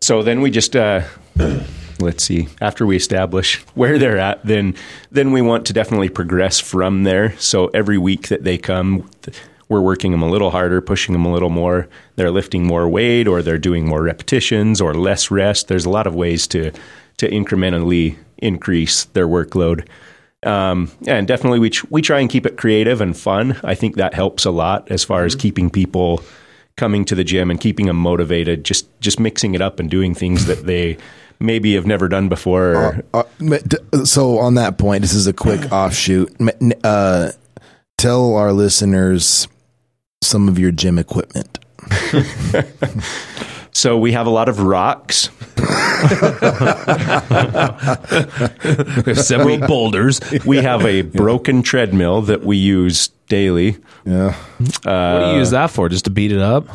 Speaker 4: So then we just uh, let's see. After we establish where they're at, then then we want to definitely progress from there. So every week that they come, th- we're working them a little harder, pushing them a little more. They're lifting more weight, or they're doing more repetitions, or less rest. There's a lot of ways to to incrementally increase their workload. Um, and definitely, we tr- we try and keep it creative and fun. I think that helps a lot as far as keeping people coming to the gym and keeping them motivated. Just just mixing it up and doing things that they maybe have never done before. Or,
Speaker 2: Uh, so on that point, this is a quick offshoot. Uh, tell our listeners some of your gym equipment.
Speaker 4: so we have a lot of rocks.
Speaker 3: We have several boulders.
Speaker 4: We have a broken treadmill that we use daily.
Speaker 2: Yeah,
Speaker 3: what do you use that for? Just to beat it up?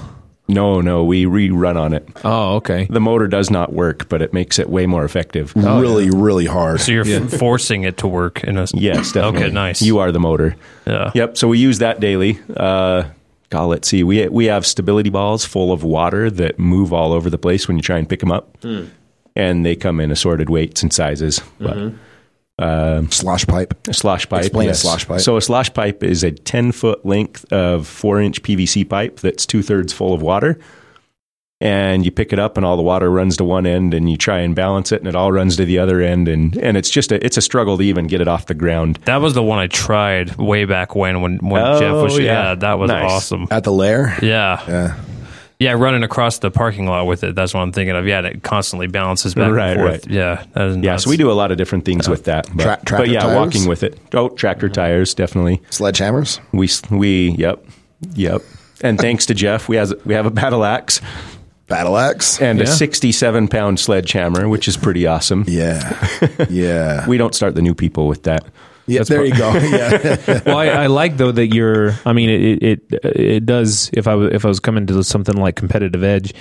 Speaker 4: No, no, we rerun on it.
Speaker 3: Oh, okay.
Speaker 4: The motor does not work, but it makes it way more effective.
Speaker 2: really, really hard.
Speaker 1: So you're f- forcing it to work in a
Speaker 4: Yes, definitely.
Speaker 1: Okay, nice.
Speaker 4: You are the motor.
Speaker 1: Yeah.
Speaker 4: Yep. So we use that daily. Uh, God, let's see. We we have stability balls full of water that move all over the place when you try and pick them up, hmm. and they come in assorted weights and sizes. But mm-hmm.
Speaker 2: um, Slosh pipe.
Speaker 4: a slosh pipe.
Speaker 2: Explain a slosh pipe.
Speaker 4: So a slosh pipe is a ten foot length of four inch PVC pipe that's two thirds full of water. And you pick it up, and all the water runs to one end, and you try and balance it, and it all runs to the other end, and, and it's just a it's a struggle to even get it off the ground.
Speaker 1: That was the one I tried way back when when, when
Speaker 4: Oh,
Speaker 1: Jeff was oh,
Speaker 4: yeah.
Speaker 1: yeah, that was
Speaker 4: Nice.
Speaker 1: awesome.
Speaker 2: At the lair?
Speaker 1: Yeah.
Speaker 2: Yeah.
Speaker 1: Yeah, running across the parking lot with it. That's what I'm thinking of. Yeah, and it constantly balances back
Speaker 4: Right,
Speaker 1: and forth.
Speaker 4: right.
Speaker 1: Yeah, that is
Speaker 4: Yeah, so we do a lot of different things with that. But,
Speaker 2: Tra- tractor
Speaker 4: but yeah,
Speaker 2: tires?
Speaker 4: walking with it. Oh, tractor tires, definitely.
Speaker 2: Sledgehammers?
Speaker 4: We we yep, yep. and thanks to Jeff, we has we have a battle axe
Speaker 2: Battle axe.
Speaker 4: and a 67 pound sledgehammer, which is pretty awesome.
Speaker 2: Yeah. Yeah.
Speaker 4: We don't start the new people with that.
Speaker 2: yeah there you go. Yeah.
Speaker 3: well, I, I like though that you're. I mean, it it it does. If I if I was coming to something like competitive edge,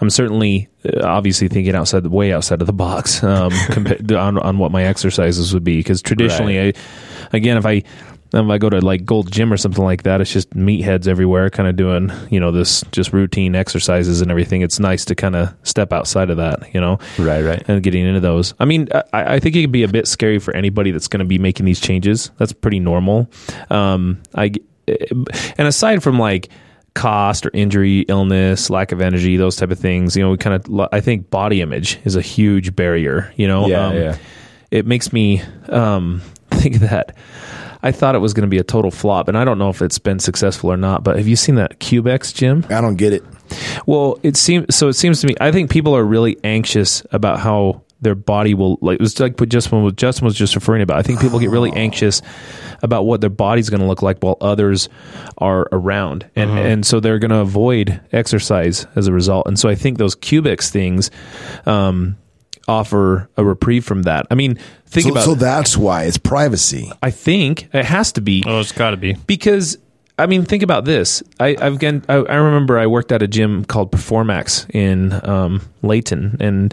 Speaker 3: I'm certainly uh, obviously thinking outside the way outside of the box um, compa- on on what my exercises would be because traditionally, I, again, if I if I go to like Gold Gym or something like that, it's just meatheads everywhere, kind of doing you know this just routine exercises and everything. It's nice to kind of step outside of that, you know,
Speaker 4: Right, right.
Speaker 3: and getting into those. I mean, I, I think it can be a bit scary for anybody that's going to be making these changes. That's pretty normal. Um, I and aside from like cost or injury, illness, lack of energy, those type of things, you know, we kind of I think body image is a huge barrier. You know,
Speaker 4: Yeah, yeah.
Speaker 3: It makes me um, think that. I thought it was going to be a total flop, and I don't know if it's been successful or not. But have you seen that Cubex gym?
Speaker 2: I don't get it.
Speaker 3: Well, it seems so. It seems to me. I think people are really anxious about how their body will like. It was like what Justin was Justin was just referring about. I think people get really anxious about what their body's going to look like while others are around, and and so they're going to avoid exercise as a result. And so I think those Cubex things um, offer a reprieve from that. I mean, think
Speaker 2: So,
Speaker 3: about.
Speaker 2: so that's why it's privacy.
Speaker 3: I think it has to be
Speaker 1: Oh, it's got to be.
Speaker 3: because I mean, think about this. I, I've again, I, I remember I worked at a gym called Performax in um, Layton, and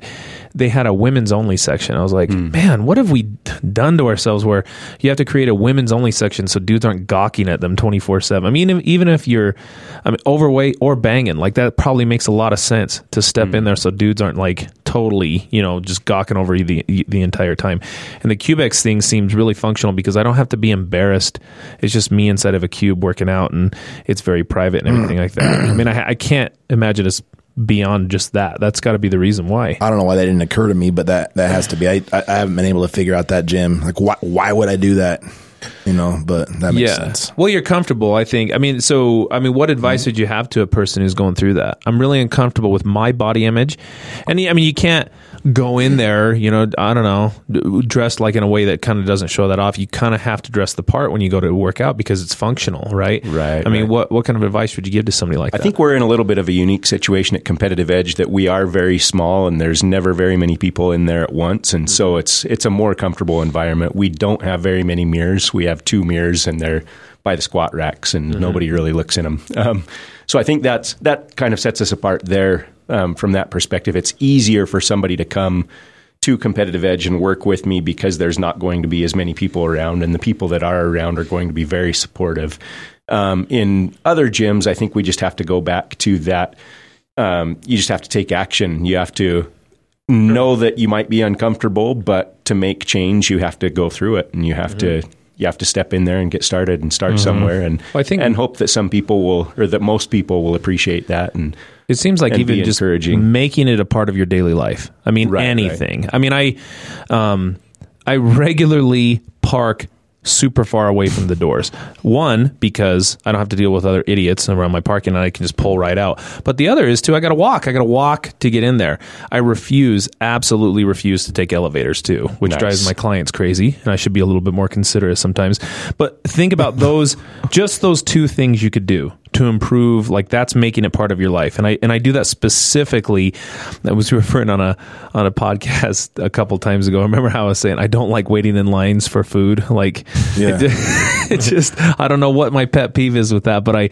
Speaker 3: they had a women's only section. I was like, man, what have we done to ourselves? Where you have to create a women's only section so dudes aren't gawking at them twenty four seven. I mean, if, even if you're, I mean, overweight or banging, like that probably makes a lot of sense to step in there so dudes aren't like totally, you know, just gawking over you the the entire time. And the Cubex thing seems really functional because I don't have to be embarrassed. It's just me inside of a cube working out, and it's very private and hmm. everything like that. I mean, I, I can't imagine it's beyond just that. That's got to be the reason why.
Speaker 2: I don't know why that didn't occur to me, but that that has to be. I I, I haven't been able to figure out that gym. Like why why would I do that? You know, but that makes sense.
Speaker 3: Well, you're comfortable, I think. I mean, so I mean, what advice mm-hmm. would you have to a person who's going through that? I'm really uncomfortable with my body image, and I mean, you can't go in there, you know, I don't know, dressed like in a way that kind of doesn't show that off. You kind of have to dress the part when you go to work out because it's functional, right?
Speaker 4: Right,
Speaker 3: I mean,
Speaker 4: right.
Speaker 3: what what kind of advice would you give to somebody like
Speaker 4: I
Speaker 3: that?
Speaker 4: I think we're in a little bit of a unique situation at Competitive Edge that we are very small and there's never very many people in there at once, and so it's it's a more comfortable environment. We don't have very many mirrors. We have two mirrors, and they're by the squat racks, and nobody really looks in them. Um, so I think that's that kind of sets us apart there um, from that perspective. It's easier for somebody to come to competitive edge and work with me because there's not going to be as many people around and the people that are around are going to be very supportive. Um, in other gyms i think we just have to go back to that um, you just have to take action. You have to know that you might be uncomfortable but to make change you have to go through it and you have to you have to step in there and get started and start somewhere and
Speaker 3: Well, I think-
Speaker 4: and hope that some people will or that most people will appreciate that and
Speaker 3: It seems like
Speaker 4: and
Speaker 3: even just making it a part of your daily life. I mean,
Speaker 4: Right,
Speaker 3: anything. I mean, I, um, I regularly park super far away from the doors. One because I don't have to deal with other idiots around my parking, and I can just pull right out. But the other is too. I got to walk. I got to walk to get in there. I refuse, absolutely refuse to take elevators too, which
Speaker 4: Nice.
Speaker 3: drives my clients crazy. And I should be a little bit more considerate sometimes. But think about those, just those two things you could do to improve like that's making it part of your life and i and i do that specifically i was referring on a on a podcast a couple times ago i remember how i was saying i don't like waiting in lines for food like
Speaker 2: Yeah.
Speaker 3: it, it just i don't know what my pet peeve is with that but i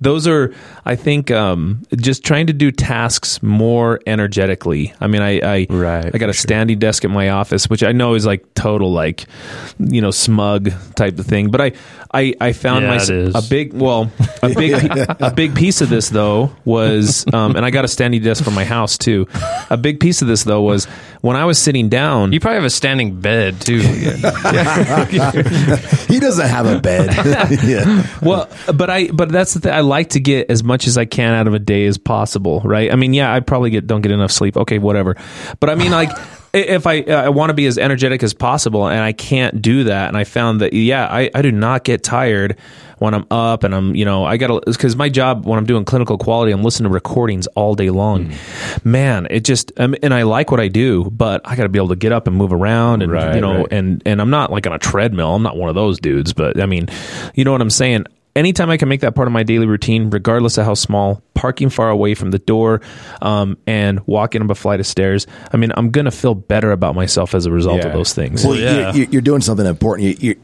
Speaker 3: those are i think um just trying to do tasks more energetically. I mean i i
Speaker 4: Right,
Speaker 3: i got a standing desk at my office which i know is like total like you know smug type of thing but i i i found
Speaker 1: Yeah,
Speaker 3: my a big well a big a big piece of this though was um, and i got a standing desk for my house too. A big piece of this though was when i was sitting down
Speaker 1: You probably have a standing bed too.
Speaker 2: He doesn't have a bed. yeah.
Speaker 3: well but i but that's the thing. I like to get as much as i can out of a day as possible right? I mean yeah i probably get don't get enough sleep. Okay whatever. But i mean like i- if i uh, i want to be as energetic as possible and i can't do that and i found that yeah i, I do not get tired when i'm up and i'm you know i gotta because my job when i'm doing clinical quality i'm listening to recordings all day long hmm. man it just and i like what i do but i gotta be able to get up and move around and
Speaker 4: Right,
Speaker 3: you know
Speaker 4: right.
Speaker 3: and and I'm not like on a treadmill. I'm not one of those dudes, but I mean, you know what I'm saying. Anytime I can make that part of my daily routine, regardless of how small, parking far away from the door, um, and walking up a flight of stairs. I mean, I'm gonna feel better about myself as a result
Speaker 4: Yeah.
Speaker 3: of those things.
Speaker 2: Well,
Speaker 1: Yeah.
Speaker 2: you're, you're doing something important. You, you're,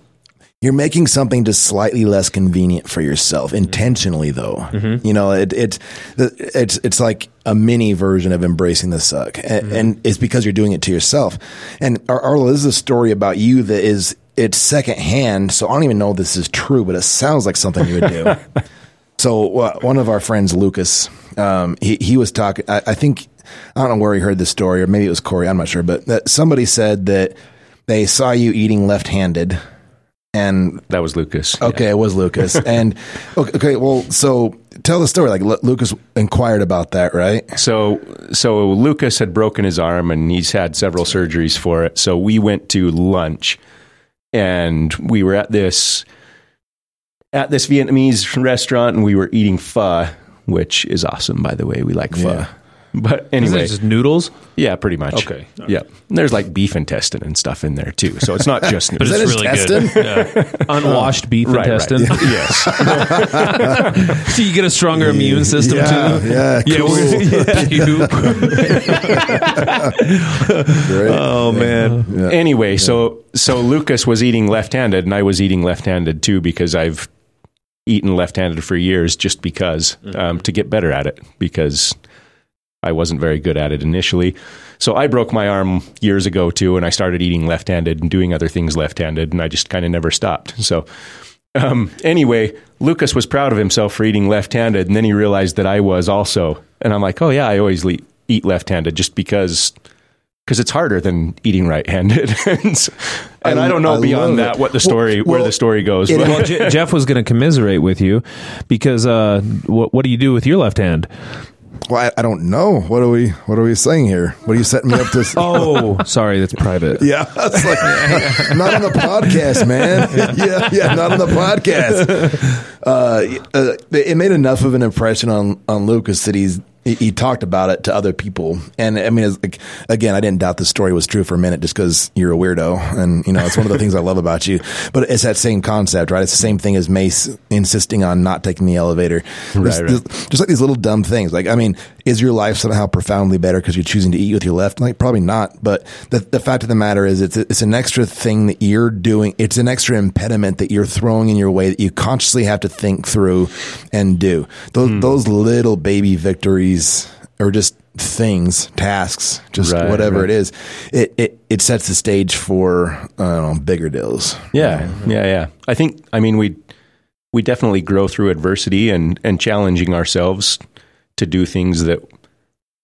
Speaker 2: you're making something just slightly less convenient for yourself mm-hmm. intentionally, though. Mm-hmm. You know, it, it's it's it's like a mini version of embracing the suck, and, mm-hmm. and it's because you're doing it to yourself. And Ar- Arlo, this is a story about you that is it's secondhand. So I don't even know if this is true, but it sounds like something you would do. So uh, one of our friends, Lucas, um, he he was talking. I, think I don't know where he heard this story, or maybe it was Corey. I'm not sure, but that somebody said that they saw you eating left-handed, and
Speaker 4: That was Lucas.
Speaker 2: okay, it was Lucas. and okay, okay, well, so tell the story. Like Lu- Lucas inquired about that, right?
Speaker 4: So, so Lucas had broken his arm and he's had several surgeries for it. So we went to lunch, and we were at this at this Vietnamese restaurant, and we were eating pho, which is awesome, by the way. We like pho.
Speaker 2: Yeah.
Speaker 4: But
Speaker 3: Isn't
Speaker 4: anyway,
Speaker 3: just noodles?
Speaker 4: yeah, pretty much.
Speaker 3: Okay.
Speaker 4: Yeah, there's like beef intestine and stuff in there too. So it's not just
Speaker 1: But
Speaker 4: noodles.
Speaker 1: it's
Speaker 2: that
Speaker 1: really
Speaker 2: intestine?
Speaker 1: good. Yeah.
Speaker 3: Unwashed beef
Speaker 4: right, right.
Speaker 3: intestine.
Speaker 4: Yes.
Speaker 3: so you get a stronger immune system
Speaker 2: yeah,
Speaker 3: too.
Speaker 2: yeah,
Speaker 3: Yeah,
Speaker 2: cool.
Speaker 3: we're-
Speaker 2: Great.
Speaker 3: oh man.
Speaker 2: Yeah.
Speaker 4: Anyway, so so Lucas was eating left-handed, and I was eating left-handed too because I've eaten left-handed for years, just because um, to get better at it because I wasn't very good at it initially. So I broke my arm years ago too, and I started eating left-handed and doing other things left-handed, and I just kind of never stopped. So. Um, anyway, Lucas was proud of himself for eating left-handed, and then he realized that I was also, and I'm like, "Oh yeah, I always le- eat left-handed just because because it's harder than eating right-handed. and and I, don't know
Speaker 2: I
Speaker 4: beyond that
Speaker 2: it.
Speaker 4: what the story
Speaker 2: Well-
Speaker 4: where
Speaker 2: well,
Speaker 4: the story goes.
Speaker 2: it-
Speaker 4: but-
Speaker 3: Well, Jeff was going to commiserate with you because uh, what, what do you do with your left hand?
Speaker 2: Well, I, I don't know. What are we? What are we saying here? What are you setting me up to?
Speaker 3: Oh, sorry, that's private.
Speaker 2: Yeah, it's like not on the podcast, man. Yeah, yeah, not on the podcast. Uh, uh, it made enough of an impression on on Lucas that he's he, he talked about it to other people, and I mean, like again, I didn't doubt the story was true for a minute, just because you're a weirdo, and you know, it's one of the things I love about you. But it's that same concept, right? It's the same thing as Mace insisting on not taking the elevator.
Speaker 4: Right, right.
Speaker 2: there's- just like these little dumb things. Like, I mean, is your life somehow profoundly better because you're choosing to eat with your left? Like, probably not. But the, the fact of the matter is, it's it's an extra thing that you're doing. It's an extra impediment that you're throwing in your way that you consciously have to think through and do. Those hmm. those little baby victories are just things, tasks, just
Speaker 4: Right,
Speaker 2: whatever
Speaker 4: right.
Speaker 2: it is. It it it sets the stage for know bigger deals.
Speaker 4: yeah, yeah, yeah. I think I mean we we definitely grow through adversity and and challenging ourselves to do things that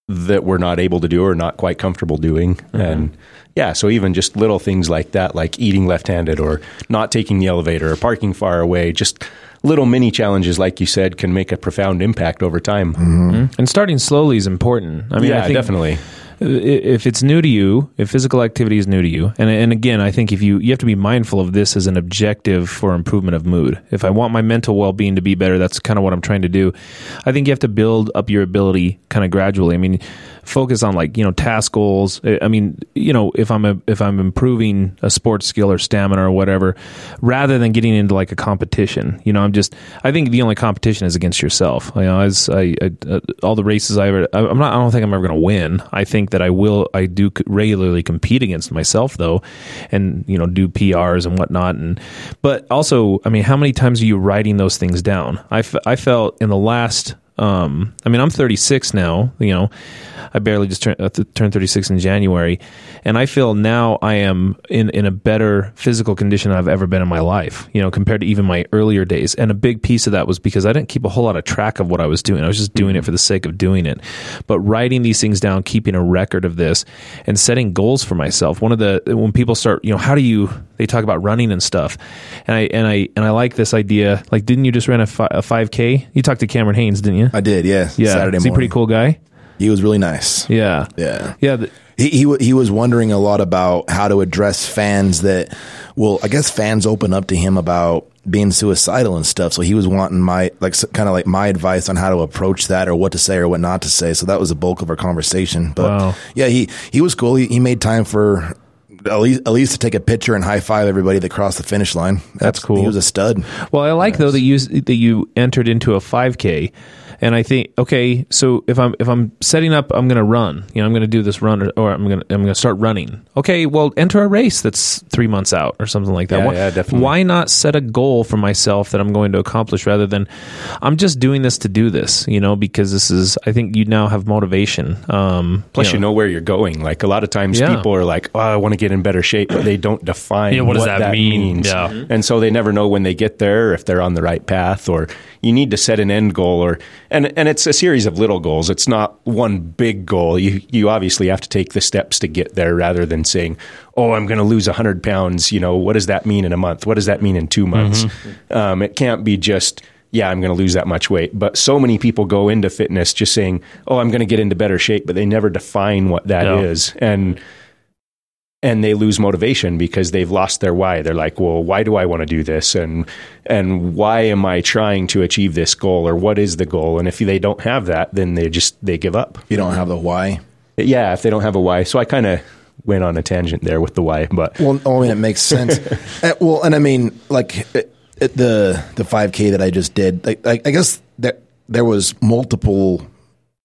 Speaker 4: that we're not able to do or not quite comfortable doing. Mm-hmm. And yeah, so even just little things like that, like eating left-handed or not taking the elevator or parking far away, just little mini challenges, like you said, can make a profound impact over time. Mm-hmm. Mm-hmm.
Speaker 3: And starting slowly is important. I mean,
Speaker 4: yeah,
Speaker 3: I think
Speaker 4: definitely.
Speaker 3: If it's new to you, if physical activity is new to you, and and again, I think if you you have to be mindful of this as an objective for improvement of mood. If I want my mental well being to be better, that's kind of what I'm trying to do. I think you have to build up your ability kind of gradually. I mean, focus on like you know task goals. I mean, you know, if I'm a, if I'm improving a sports skill or stamina or whatever, rather than getting into like a competition. You know, I'm just I think the only competition is against yourself. You know, as I, I uh, all the races I ever, I'm not. I don't think I'm ever going to win. I think that I will. I do regularly compete against myself though, and you know, do PRs and whatnot. And but also, I mean, how many times are you writing those things down? I, f- I felt in the last. Um, I mean, I'm 36 now. You know, I barely just turned, uh, turned 36 in January, and I feel now I am in in a better physical condition than I've ever been in my life. You know, compared to even my earlier days. And a big piece of that was because I didn't keep a whole lot of track of what I was doing. I was just doing it for the sake of doing it. But writing these things down, keeping a record of this, and setting goals for myself. One of the when people start, you know, how do you? They talk about running and stuff, and I and I and I like this idea. Like, didn't you just run a, a 5K? You talked to Cameron Hanes, didn't you?
Speaker 2: I did, yeah.
Speaker 3: Yeah,
Speaker 2: Saturday
Speaker 3: is he
Speaker 2: morning.
Speaker 3: pretty cool guy?
Speaker 2: He was really nice.
Speaker 3: Yeah,
Speaker 2: Yeah.
Speaker 3: yeah. th-
Speaker 2: He, he he was wondering a lot about how to address fans that, well, I guess fans open up to him about being suicidal and stuff. So he was wanting my like kind of like my advice on how to approach that or what to say or what not to say. So that was the bulk of our conversation. But
Speaker 3: Wow.
Speaker 2: yeah, he he was cool. He, he made time for at least at least to take a picture and high five everybody that crossed the finish line.
Speaker 3: That's cool.
Speaker 2: He was a stud.
Speaker 3: Well, I like though that you that you entered into a 5K, and I think okay, so if I'm if I'm setting up, I'm going to run. You know, I'm going to do this run, or, or I'm going to I'm going to start running. Okay, well, enter a race that's three months out or something like that.
Speaker 4: Yeah,
Speaker 3: why,
Speaker 4: yeah, definitely.
Speaker 3: Why not set a goal for myself that I'm going to accomplish rather than I'm just doing this to do this? You know, because this is I think you now have motivation. Um,
Speaker 4: Plus, you know where you're going. Like a lot of times,
Speaker 3: Yeah.
Speaker 4: people are like, "Oh, I want to get in better shape," but they don't define
Speaker 1: Yeah, what does that mean?
Speaker 4: means.
Speaker 1: Yeah.
Speaker 4: and so they never know when they get there if they're on the right path. Or you need to set an end goal, or and and it's a series of little goals. It's not one big goal. You you obviously have to take the steps to get there, rather than saying, "Oh, I'm going to lose hundred pounds." You know, what does that mean in a month? What does that mean in two months? Um, it can't be just yeah, I'm going to lose that much weight. But so many people go into fitness just saying, "Oh, I'm going to get into better shape," but they never define what that is,
Speaker 1: Yeah.
Speaker 4: and and they lose motivation because they've lost their why. They're like, "Well, why do I want to do this?" and and why am I trying to achieve this goal, or what is the goal? And if they don't have that, then they just they give up.
Speaker 2: You don't have the why.
Speaker 4: Yeah, if they don't have a why. So I kind of went on a tangent there with the why, but
Speaker 2: Well, I mean, it makes sense. Uh, well, and I mean, like it, it, the the 5K that I just did, like, like I guess that there was multiple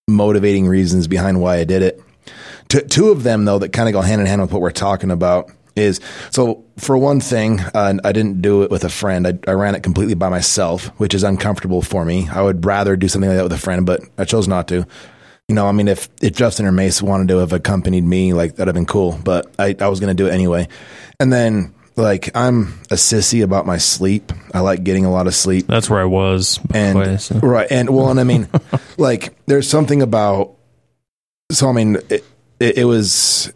Speaker 2: motivating reasons behind why I did it. T- two of them, though, that kind of go hand in hand with what we're talking about is so for one thing, uh, I didn't do it with a friend. I, I ran it completely by myself, which is uncomfortable for me. I would rather do something like that with a friend, but I chose not to. You know, I mean, if, if Justin or Mace wanted to have accompanied me, like that'd have been cool, but I, I was going to do it anyway. And then, like, I'm a sissy about my sleep. I like getting a lot of sleep
Speaker 1: That's where I was.
Speaker 2: and
Speaker 1: way, so.
Speaker 2: right and well and i mean like there's something about so i mean it, it, it was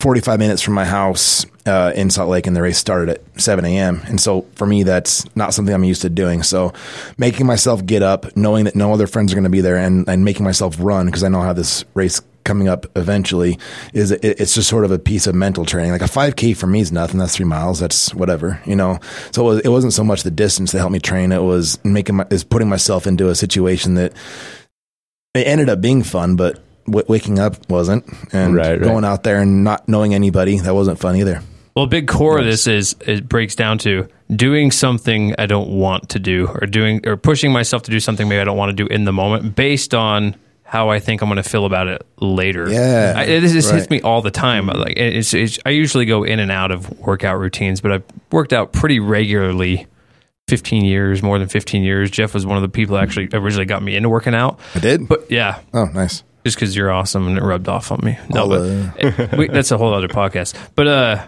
Speaker 2: 45 minutes from my house uh, in salt lake and the race started at 7 a.m and so for me that's not something i'm used to doing. So making myself get up knowing that no other friends are going to be there and, and making myself run because i know how this race coming up eventually is it, it's just sort of a piece of mental training. Like a 5k for me is nothing. That's three miles. That's whatever you know? So it, was, wasn't so much the distance that helped me train. It was making my is putting myself into a situation that it ended up being fun but w- waking up wasn't and
Speaker 4: Right, right.
Speaker 2: going out there and not knowing anybody that wasn't fun either
Speaker 1: Well, a big core of this is it breaks down to doing something I don't want to do, or doing or pushing myself to do something maybe I don't want to do in the moment, based on how I think I'm going to feel about it later.
Speaker 2: Yeah,
Speaker 1: I, it, this hits me all the time. Like it's, it's, I usually go in and out of workout routines, but I've worked out pretty regularly. 15 years, more than 15 years. Jeff was one of the people that actually originally got me into working out.
Speaker 2: i did
Speaker 1: But yeah,
Speaker 2: oh nice
Speaker 1: just because you're awesome and it rubbed off on me. No, but
Speaker 2: uh,
Speaker 1: we, that's a whole other podcast. But uh,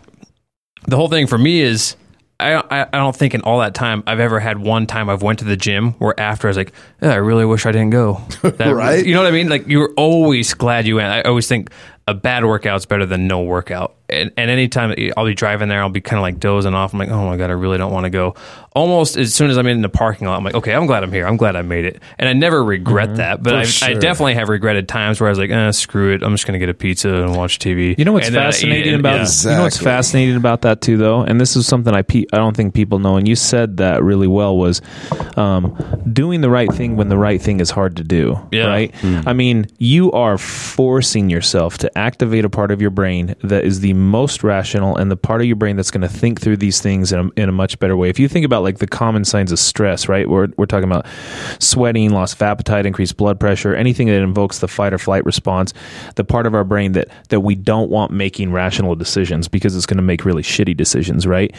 Speaker 1: the whole thing for me is I, I I don't think in all that time I've ever had one time I've went to the gym where after I was like, yeah, I really wish I didn't go. That-
Speaker 2: Right.
Speaker 1: You know what I mean? Like you're always glad you went. I always think a bad workout's better than no workout. And, and anytime I'll be driving there, I'll be kind of like dozing off. I'm like, oh my god, I really don't want to go. Almost as soon as I'm in the parking lot, I'm like, okay, I'm glad I'm here. I'm glad I made it, and I never regret that. But I, I definitely have regretted times where I was like, eh, screw it, I'm just gonna get a pizza and watch TV.
Speaker 3: You know what's
Speaker 1: And then I eat
Speaker 3: fascinating about
Speaker 1: Yeah.
Speaker 3: you know what's fascinating about that too, though, and this is something I pe- I don't think people know, and you said that really well was um, doing the right thing when the right thing is hard to do.
Speaker 1: Yeah.
Speaker 3: Right. I mean, you are forcing yourself to activate a part of your brain that is the most rational and the part of your brain that's going to think through these things in a, in a much better way. If you think about like the common signs of stress, right? We're we're talking about sweating, loss of appetite, increased blood pressure, anything that invokes the fight or flight response, the part of our brain that that we don't want making rational decisions because it's going to make really shitty decisions, right?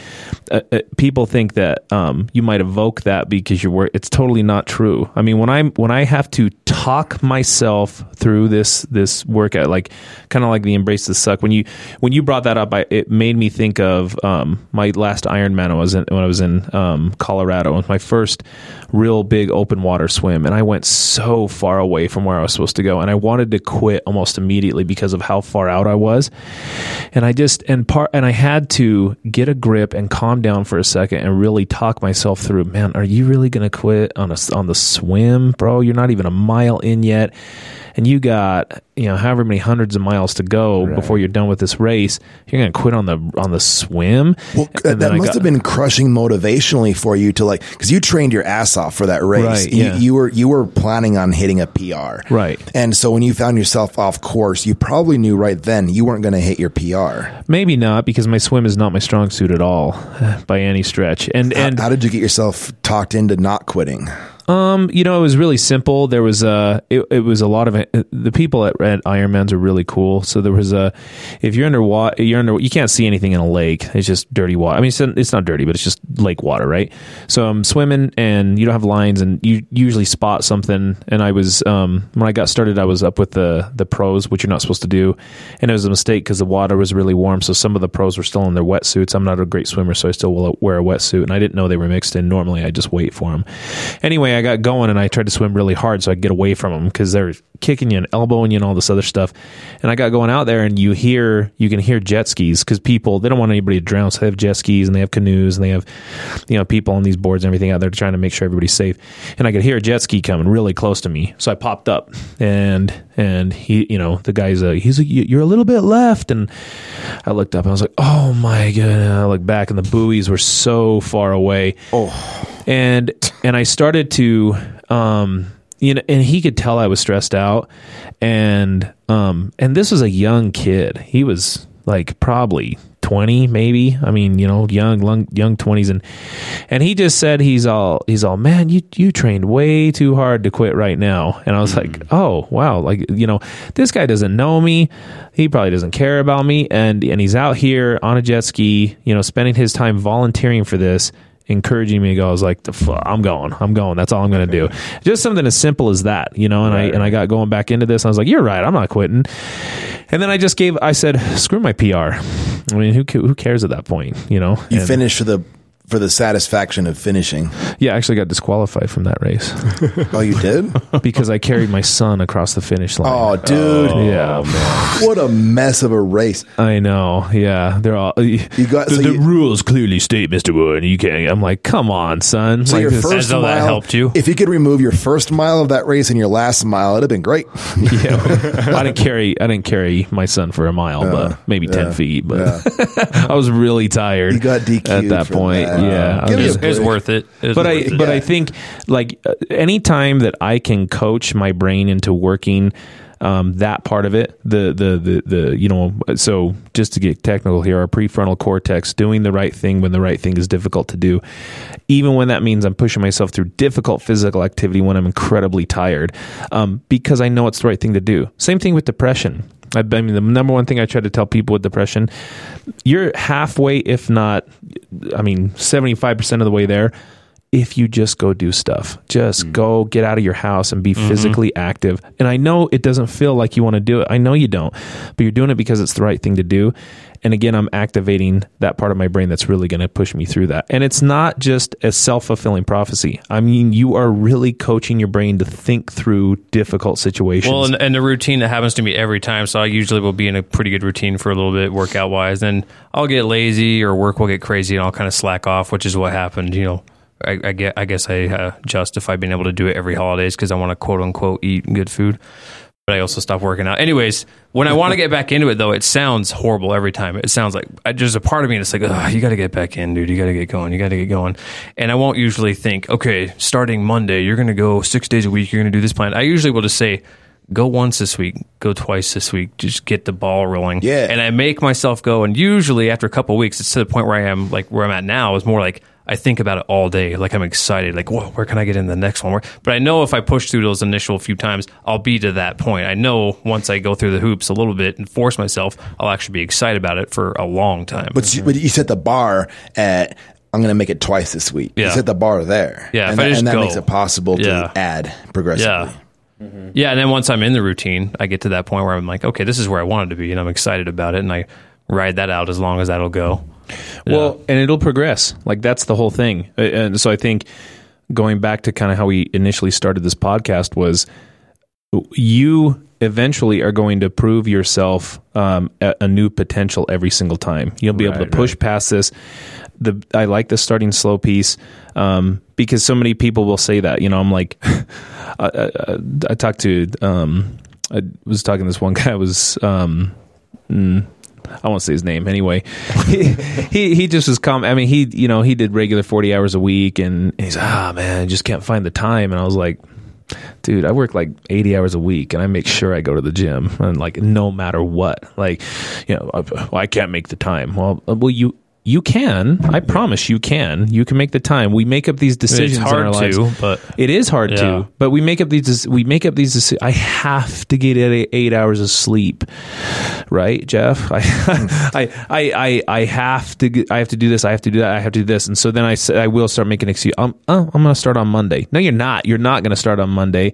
Speaker 3: Uh, uh, people think that um, you might evoke that because you're wor- it's totally not true. I mean, when I'm when I have to talk myself through this this workout, like kind of like the embrace the suck. When you when you brought that up, I, it made me think of um, my last Ironman. I was in, when I was in um, Colorado. It was my first real big open water swim, and I went so far away from where I was supposed to go, and I wanted to quit almost immediately because of how far out I was. And I just and part and I had to get a grip and calm down for a second and really talk myself through. Man, are you really going to quit on a on the swim, bro? You're not even a mile in yet. And you got you know however many hundreds of miles to go before you're done with this race, you're going to quit on the on the swim.
Speaker 2: Well,
Speaker 3: And
Speaker 2: that must
Speaker 3: got-
Speaker 2: have been crushing motivationally for you to like, because you trained your ass off for that race.
Speaker 3: Right,
Speaker 2: you,
Speaker 3: yeah.
Speaker 2: you were you were planning on hitting a PR,
Speaker 3: Right.
Speaker 2: And so when you found yourself off course, you probably knew right then you weren't going to hit your PR.
Speaker 3: maybe not because my swim is not my strong suit at all by any stretch. And
Speaker 2: How-
Speaker 3: and
Speaker 2: how did you get yourself talked into not quitting?
Speaker 3: Um, you know, it was really simple. There was a, it, it was a lot of the people at, at Ironman's are really cool. So there was a, if you're underwater, you're under, you can't see anything in a lake. It's just dirty water. I mean, it's, it's not dirty, but it's just lake water, right? So I'm swimming and you don't have lines and you usually spot something. And I was, um, when I got started, I was up with the, the pros, which you're not supposed to do. And it was a mistake because the water was really warm. So some of the pros were still in their wetsuits. I'm not a great swimmer, so I still will wear a wetsuit. And I didn't know they were mixed in. Normally I just wait for them. Anyway, I got going and I tried to swim really hard so I could get away from them because they're kicking you and elbowing you and all this other stuff. And I got going out there and you hear, you can hear jet skis because people, they don't want anybody to drown. So they have jet skis and they have canoes and they have, you know, people on these boards and everything out there trying to make sure everybody's safe. And I could hear a jet ski coming really close to me. So I popped up and, and he, you know, the guy's a, he's like, "You- you're a little bit left. And I looked up and I was like, oh my God. I looked back and the buoys were so far away. Oh. And, and I started to, um, you know, and he could tell I was stressed out, and um, and this was a young kid. He was like probably twenty, maybe. I mean, you know, young, young, young twenties, and and he just said he's all he's all man. You you trained way too hard to quit right now, and I was like, oh wow, like you know, this guy doesn't know me. He probably doesn't care about me, and and he's out here on a jet ski, you know, spending his time volunteering for this encouraging me to go. I was like, "The fu- I'm going, I'm going. That's all I'm going to do. Just something as simple as that, you know. And I and I got going back into this. I was like, you're right, I'm not quitting. And then I just gave. I said, screw my PR. I mean, who who cares at that point, you know?
Speaker 2: You
Speaker 3: And-
Speaker 2: finished for the for the satisfaction of finishing.
Speaker 3: Yeah, I actually got disqualified from that race
Speaker 2: Oh, you did?
Speaker 3: because I carried my son across the finish line.
Speaker 2: Oh, dude.
Speaker 3: Oh, yeah, Man.
Speaker 2: What a mess of a race.
Speaker 3: I know. Yeah, they're all. You
Speaker 2: got-
Speaker 3: the,
Speaker 2: so
Speaker 3: the
Speaker 2: you-
Speaker 3: rules clearly state, Mister Wood. You can't. I'm like, come on, son.
Speaker 2: So
Speaker 3: Like,
Speaker 2: your first mile
Speaker 1: that helped you.
Speaker 2: If you could remove your first mile of that race and your last mile, it'd have been great.
Speaker 3: Yeah, I didn't carry. I didn't carry my son for a mile, but uh, maybe ten feet. But I was really tired.
Speaker 2: You got DQ'd
Speaker 3: at that point.
Speaker 2: that.
Speaker 3: Yeah, I
Speaker 2: Give me
Speaker 3: was
Speaker 1: It was
Speaker 2: break.
Speaker 1: worth it. It was
Speaker 3: but I
Speaker 1: worth it.
Speaker 3: but
Speaker 2: Yeah.
Speaker 3: I think like uh, anytime that I can coach my brain into working um, that part of it, the, the the the you know, so just to get technical here, our prefrontal cortex doing the right thing when the right thing is difficult to do, even when that means I'm pushing myself through difficult physical activity when I'm incredibly tired, um, because I know it's the right thing to do. Same thing with depression. I, mean, the number one thing I try to tell people with depression, you're halfway, if not, I mean, 75% of the way there if you just go do stuff. Just mm. go get out of your house and be mm-hmm. physically active. And I know it doesn't feel like you want to do it. I know you don't, but you're doing it because it's the right thing to do. And again, I'm activating that part of my brain that's really going to push me through that. And it's not just a self fulfilling prophecy. I mean, you are really coaching your brain to think through difficult situations.
Speaker 1: Well, and, and the routine that happens to me every time. So I usually will be in a pretty good routine for a little bit, workout wise. Then I'll get lazy or work will get crazy, and I'll kind of slack off, which is what happened. You know, I, I get, I guess I uh, justify being able to do it every holidays because I want to quote unquote eat good food. But I also stop working out. Anyways, when I want to get back into it, though, it sounds horrible every time. It sounds like I, there's a part of me that's like, Ugh, you got to get back in, dude. You got to get going. You got to get going. And I won't usually think, okay, starting Monday, you're going to go six days a week. You're going to do this plan. I usually will just say, go once this week, go twice this week. Just get the ball rolling.
Speaker 2: Yeah.
Speaker 1: And I make myself go. And usually after a couple of weeks, it's to the point where I am like where I'm at now is more like I think about it all day. Like I'm excited. Like, whoa, where can I get in the next one? Where- But I know if I push through those initial few times, I'll be to that point. I know once I go through the hoops a little bit and force myself, I'll actually be excited about it for a long time.
Speaker 2: But, you, but you set the bar at I'm going to make it twice this week. You set the bar there.
Speaker 1: Yeah,
Speaker 2: and, that- and that makes it possible to
Speaker 1: Yeah.
Speaker 2: add progressively.
Speaker 1: Yeah. Yeah, and then once I'm in the routine, I get to that point where I'm like, okay, this is where I wanted to be, and I'm excited about it, and I ride that out as long as that'll go.
Speaker 3: Well, and it'll progress. Like that's the whole thing. And so I think going back to kind of how we initially started this podcast was you eventually are going to prove yourself um, a, a new potential every single time. You'll be able to
Speaker 4: Right,
Speaker 3: push past this. The I like the starting slow piece um, because so many people will say that. You know, I'm like, I, I, I talked to. Um, I was talking to this one guy I was um mm, I won't say his name anyway. he, he he just was calm. I mean, he you know he did regular forty hours a week, and he's ah man, I just can't find the time. And I was like, dude, I work like eighty hours a week, and I make sure I go to the gym, and like no matter what, like you know, I, I can't make the time. Well, uh, well, you you can. I promise you can. You can make the time. We make up these decisions
Speaker 1: It's
Speaker 3: in our
Speaker 1: hard
Speaker 3: lives.
Speaker 1: to, but
Speaker 3: It is hard
Speaker 1: Yeah.
Speaker 3: to, but we make up these. We make up these. I have to get eight, hours of sleep, right, Jeff? I, I, I, I, I have to. I have to do this. I have to do that. I have to do this. And so then I I will start making excuse. Um, oh, I'm going to start on Monday. No, you're not. You're not going to start on Monday.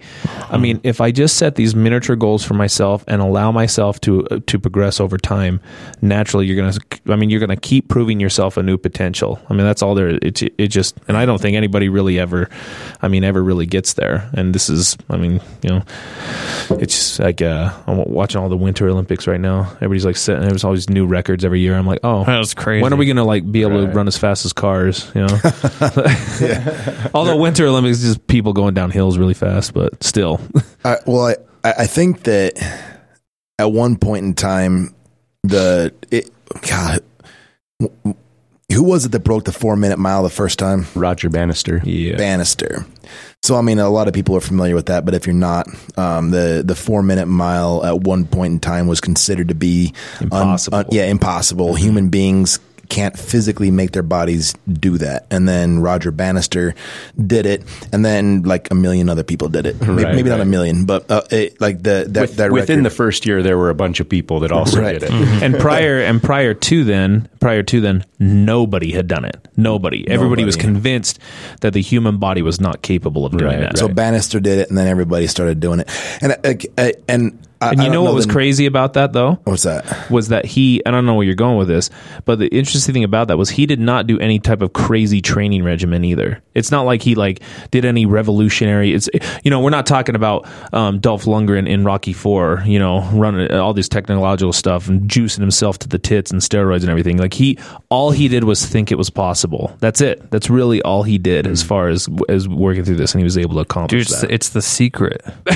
Speaker 3: I mean, if I just set these miniature goals for myself and allow myself to uh, to progress over time, naturally, you're going to. I mean, you're going to keep proving yourself a new potential. I mean, that's all there. It it just, and I don't think anybody really ever. I mean, ever really gets there. And this is, I mean, you know, it's just like uh, I'm watching all the Winter Olympics right now. Everybody's like setting. There's all these new records every year. I'm like, oh,
Speaker 1: That was crazy.
Speaker 3: When are we gonna like be able to run as fast as cars? You know. Although Winter Olympics is just people going down hills really fast, but still.
Speaker 2: I, well, I, I I think that at one point in time, the it, God, who was it that broke the four minute mile the first time?
Speaker 4: Roger Bannister.
Speaker 3: yeah.
Speaker 2: Bannister. So I mean, a lot of people are familiar with that, but if you're not, um, the the four minute mile at one point in time was considered to be un-
Speaker 3: Impossible.
Speaker 2: un- yeah, impossible. Human beings can't physically make their bodies do that. And then Roger Bannister did it, and then like a million other people did it. Maybe,
Speaker 4: Right,
Speaker 2: maybe not a million, but uh, it, like the that,
Speaker 4: With-
Speaker 2: that
Speaker 4: within the first year, there were a bunch of people that also
Speaker 2: Right.
Speaker 4: did it.
Speaker 3: and prior and prior to then, prior to then, nobody had done it. Nobody. Everybody was convinced that the human body was not capable of doing
Speaker 4: Right,
Speaker 3: that.
Speaker 2: So Bannister did it, and then everybody started doing it. And uh, uh, and I,
Speaker 3: and you
Speaker 2: don't
Speaker 3: know what was
Speaker 2: the-
Speaker 3: crazy about that though?
Speaker 2: What's that?
Speaker 3: was that he and I don't know where you're going with this, but the interesting thing about that was he did not do any type of crazy training regimen either. It's not like he like did any revolutionary. It's you know we're not talking about um, Dolph Lundgren in Rocky Four, you know, running all this technological stuff and juicing himself to the tits and steroids and everything. Like he all he did was think it was possible. That's it. That's really all he did as far as as working through this, and he was able to
Speaker 1: Dude,
Speaker 3: accomplish
Speaker 1: it's
Speaker 3: that.
Speaker 1: the, it's the secret.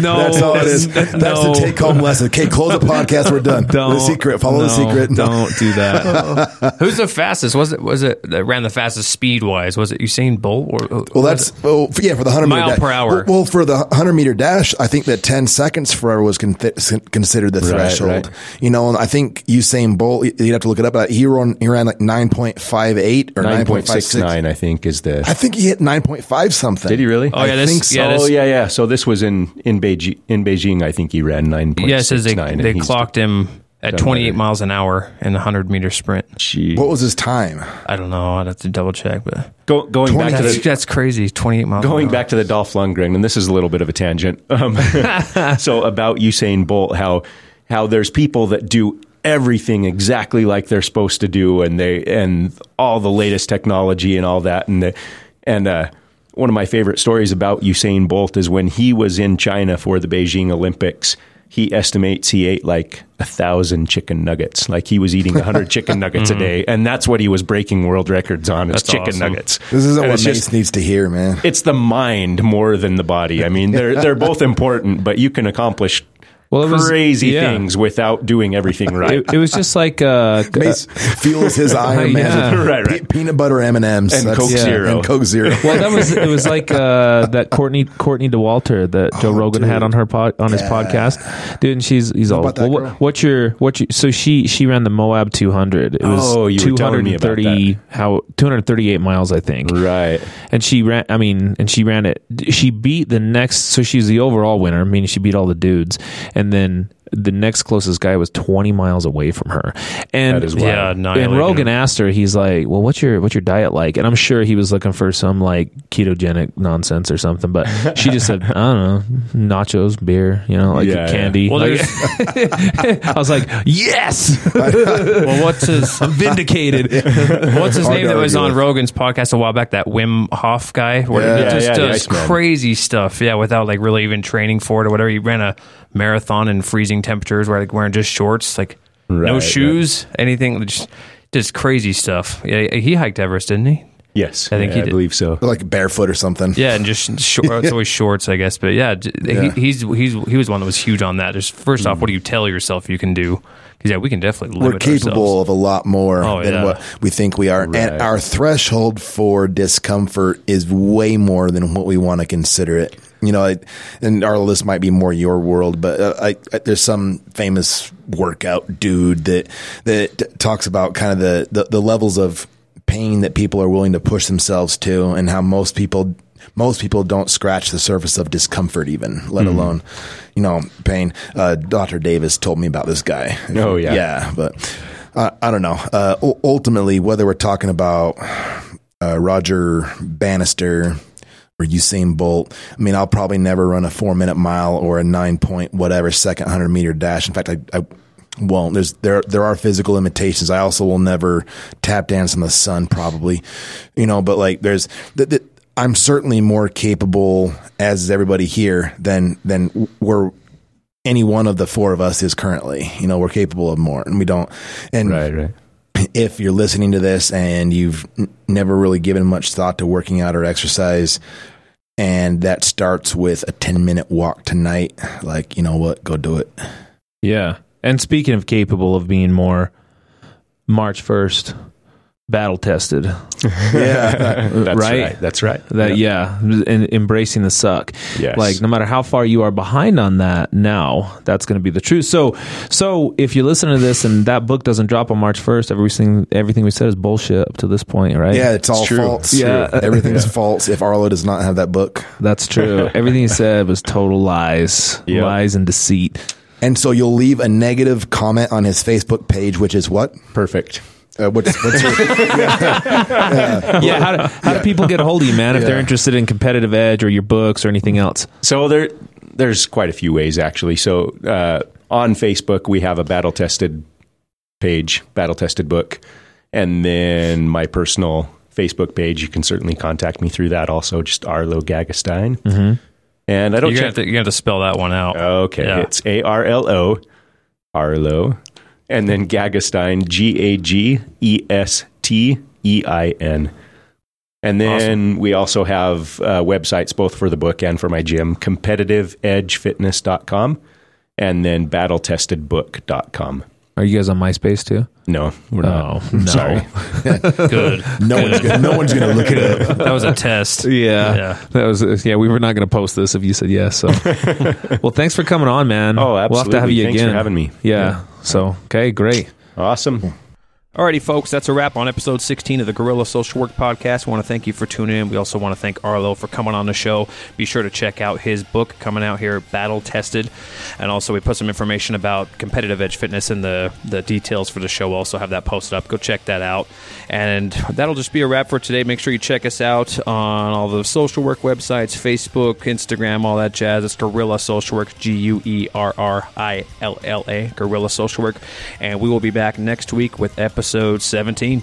Speaker 3: no,
Speaker 2: That's all it is. That's
Speaker 3: no.
Speaker 2: the take home lesson. Okay, close the podcast. We're done.
Speaker 3: Don't,
Speaker 2: the secret. Follow the secret. No.
Speaker 3: Don't do that.
Speaker 1: Who's the fastest? Was it was it that ran the fastest speed wise? Was it Usain Bolt or
Speaker 2: Well, that's oh, f- yeah for the hundred
Speaker 1: Mile
Speaker 2: meter dash.
Speaker 1: per hour.
Speaker 2: Well, well, for the hundred meter dash, I think that ten seconds forever was con- considered the threshold.
Speaker 4: right.
Speaker 2: You know, and I think Usain Bolt. You'd have to look it up. But he ran he ran like nine point five eight or nine
Speaker 4: Nine
Speaker 2: point
Speaker 4: point
Speaker 2: five
Speaker 4: six
Speaker 2: six.
Speaker 4: nine, I think, is the.
Speaker 2: I think he hit nine point five something.
Speaker 4: Did he really?
Speaker 1: Oh, yeah,
Speaker 2: I
Speaker 1: this-
Speaker 2: think so.
Speaker 1: yeah, this-
Speaker 4: oh yeah, yeah. So this was in in Beijing. In Beijing, I think he ran nine point
Speaker 1: yeah? Says they
Speaker 4: nine.
Speaker 1: they clocked him at 28 miles an hour in the 100 meter sprint.
Speaker 2: What was his time?
Speaker 1: I don't know. I'd have to double check, but
Speaker 4: Go, going back to
Speaker 1: that's,
Speaker 4: the
Speaker 1: that's crazy. 28 miles.
Speaker 4: going
Speaker 1: an hour.
Speaker 4: back to the Dolph Lundgren, and this is a little bit of a tangent. Um, so about Usain Bolt, how how there's people that do everything exactly like they're supposed to do, and they and all the latest technology and all that, and the, and uh, one of my favorite stories about Usain Bolt is when he was in China for the Beijing Olympics. He estimates he ate like a thousand chicken nuggets. Like he was eating a hundred chicken nuggets a mm-hmm. day, and that's what he was breaking world records on. Is
Speaker 1: That's
Speaker 4: chicken
Speaker 1: awesome.
Speaker 4: nuggets.
Speaker 2: This isn't
Speaker 4: And
Speaker 2: what Mace
Speaker 4: just-
Speaker 2: needs to hear, man.
Speaker 4: it's the mind more than the body. I mean, they're they're both important, but you can accomplish
Speaker 3: Well, it was-
Speaker 4: crazy
Speaker 3: yeah.
Speaker 4: things without doing everything right.
Speaker 3: It, it was just like uh,
Speaker 2: Mace fuels his Ironman.
Speaker 3: Yeah.
Speaker 4: Right, right.
Speaker 2: pe- peanut butter M and M's
Speaker 4: And Coke Zero.
Speaker 2: and Coke Zero.
Speaker 3: well, that was it was like uh, that Courtney Courtney Dauwalter that Joe
Speaker 2: Oh,
Speaker 3: Rogan
Speaker 2: dude.
Speaker 3: had on her pod, on his podcast, dude. And she's he's all
Speaker 2: about that
Speaker 3: well, what,
Speaker 2: girl?
Speaker 3: what's your what's your so she she ran the Moab 200. It was
Speaker 4: Oh, you were telling me about
Speaker 3: 230 how 238 miles I think.
Speaker 4: right.
Speaker 3: And she ran. I mean, and she ran it. She beat the next. So she's the overall winner. Meaning she beat all the dudes. And then the next closest guy was 20 miles away from her. And
Speaker 4: That is wild.
Speaker 1: Yeah,
Speaker 3: and Rogan asked her, he's like, "Well, what's your what's your diet like?" And I'm sure he was looking for some like ketogenic nonsense or something, but she just said, "I don't know, nachos, beer, you know, like
Speaker 4: Yeah, yeah.
Speaker 3: candy."
Speaker 1: Well,
Speaker 3: Like- I was like, "Yes,
Speaker 1: well, what's his
Speaker 3: vindicated."
Speaker 1: what's his
Speaker 2: Hard
Speaker 1: name that was on
Speaker 2: with.
Speaker 1: Rogan's podcast a while back? That Wim Hof guy, where
Speaker 2: Yeah.
Speaker 1: he
Speaker 2: Yeah,
Speaker 1: just
Speaker 4: yeah,
Speaker 1: does
Speaker 4: Iceman.
Speaker 1: crazy stuff. Yeah, without like really even training for it or whatever. He ran a marathon in freezing temperatures, where like wearing just shorts, like no
Speaker 4: Right,
Speaker 1: shoes, anything, just just crazy stuff. Yeah, he hiked Everest, didn't he?
Speaker 4: Yes,
Speaker 1: I think
Speaker 4: yeah,
Speaker 1: he
Speaker 4: I
Speaker 1: did.
Speaker 4: believe so.
Speaker 2: like barefoot or something.
Speaker 1: Yeah, and just short, it's always shorts, I guess. But yeah,
Speaker 2: Yeah.
Speaker 1: He, he's he's he was one that was huge on that. Just first off, what do you tell yourself you can do? Because yeah, we can definitely
Speaker 2: We're
Speaker 1: limit
Speaker 2: capable
Speaker 1: ourselves.
Speaker 2: of a lot more
Speaker 1: Oh,
Speaker 2: than
Speaker 1: yeah.
Speaker 2: what we think we are.
Speaker 4: Right.
Speaker 2: And our threshold for discomfort is way more than what we want to consider it. You know, I, and our list might be more your world, but uh, I, I, there's some famous workout dude that that t- talks about kind of the, the, the levels of pain that people are willing to push themselves to, and how most people most people don't scratch the surface of discomfort, even let alone you know pain. Uh, Doctor Davis told me about this guy.
Speaker 4: Oh, yeah.
Speaker 2: yeah, but uh, I don't know. Uh, ultimately, whether we're talking about uh, Roger Bannister or Usain Bolt, I mean, I'll probably never run a four minute mile or a nine point whatever second hundred meter dash. In fact, I, I won't. There's there there are physical limitations. I also will never tap dance in the sun, probably. You know, but like there's the, the, I'm certainly more capable, as is everybody here, than than we're any one of the four of us is currently. You know, we're capable of more, and we don't. And
Speaker 4: Right, right.
Speaker 2: if you're listening to this and you've n- never really given much thought to working out or exercise, and that starts with a 10 minute walk tonight, like, you know what, go do it.
Speaker 3: Yeah. And speaking of capable of being more, March 1st, battle tested.
Speaker 2: Yeah.
Speaker 4: That's
Speaker 3: Right?
Speaker 4: right. That's right.
Speaker 3: That, yeah, and embracing the suck.
Speaker 4: Yes.
Speaker 3: Like, no matter how far you are behind on that now, that's going to be the truth. So, so if you listen to this and that book doesn't drop on March 1st, everything, everything we said is bullshit up to this point, right?
Speaker 2: yeah, it's all
Speaker 4: true.
Speaker 2: false.
Speaker 3: Yeah.
Speaker 2: Everything's false if Arlo does not have that book.
Speaker 3: That's true. everything he said was total lies,
Speaker 4: Yep.
Speaker 3: lies and deceit.
Speaker 2: And so you'll leave a negative comment on his Facebook page, which is what?
Speaker 4: Perfect.
Speaker 2: Uh, what's, what's your,
Speaker 3: yeah. How do, how do people get a hold of you, man, if they're interested in competitive edge or your books or anything else?
Speaker 4: So there, there's quite a few ways actually. So uh, on Facebook, we have a battle tested page, battle tested book, and then my personal Facebook page. You can certainly contact me through that. Also, just Arlo Gagestein. Mm-hmm. And I don't
Speaker 1: You're gonna, have to, you're gonna have to spell that one out.
Speaker 4: okay,
Speaker 1: Yeah.
Speaker 4: it's A R L O, Arlo, and then Gagestein, G A G E S T E I N. And then we also have uh, websites both for the book and for my gym, competitiveedgefitness.com and then battletestedbook.com.
Speaker 3: Are you guys on MySpace too?
Speaker 4: No, we're
Speaker 3: Oh, no.
Speaker 4: Sorry.
Speaker 1: Good.
Speaker 2: no one's gonna, no one's gonna look it up.
Speaker 1: That was a test.
Speaker 3: Yeah.
Speaker 1: Yeah.
Speaker 3: That was uh, yeah, we were not going to post this if you said yes. So Well, thanks for coming on, man.
Speaker 4: Oh, absolutely.
Speaker 3: We'll have to have you
Speaker 4: Thanks for
Speaker 3: again.
Speaker 4: having me.
Speaker 3: Yeah.
Speaker 4: Yeah.
Speaker 3: So, okay, great.
Speaker 4: Awesome.
Speaker 1: Alrighty, folks, that's a wrap on episode 16 of the Guerrilla Social Work Podcast. We want to thank you for tuning in. We also want to thank Arlo for coming on the show. Be sure to check out his book coming out here, Battle Tested. And also, we put some information about competitive edge fitness in the, the details for the show. We'll also have that posted up. Go check that out. And that'll just be a wrap for today. Make sure you check us out on all the social work websites Facebook, Instagram, all that jazz. It's Guerrilla Social Work, G U E R R I L L A, Guerrilla Social Work. And we will be back next week with episode 17.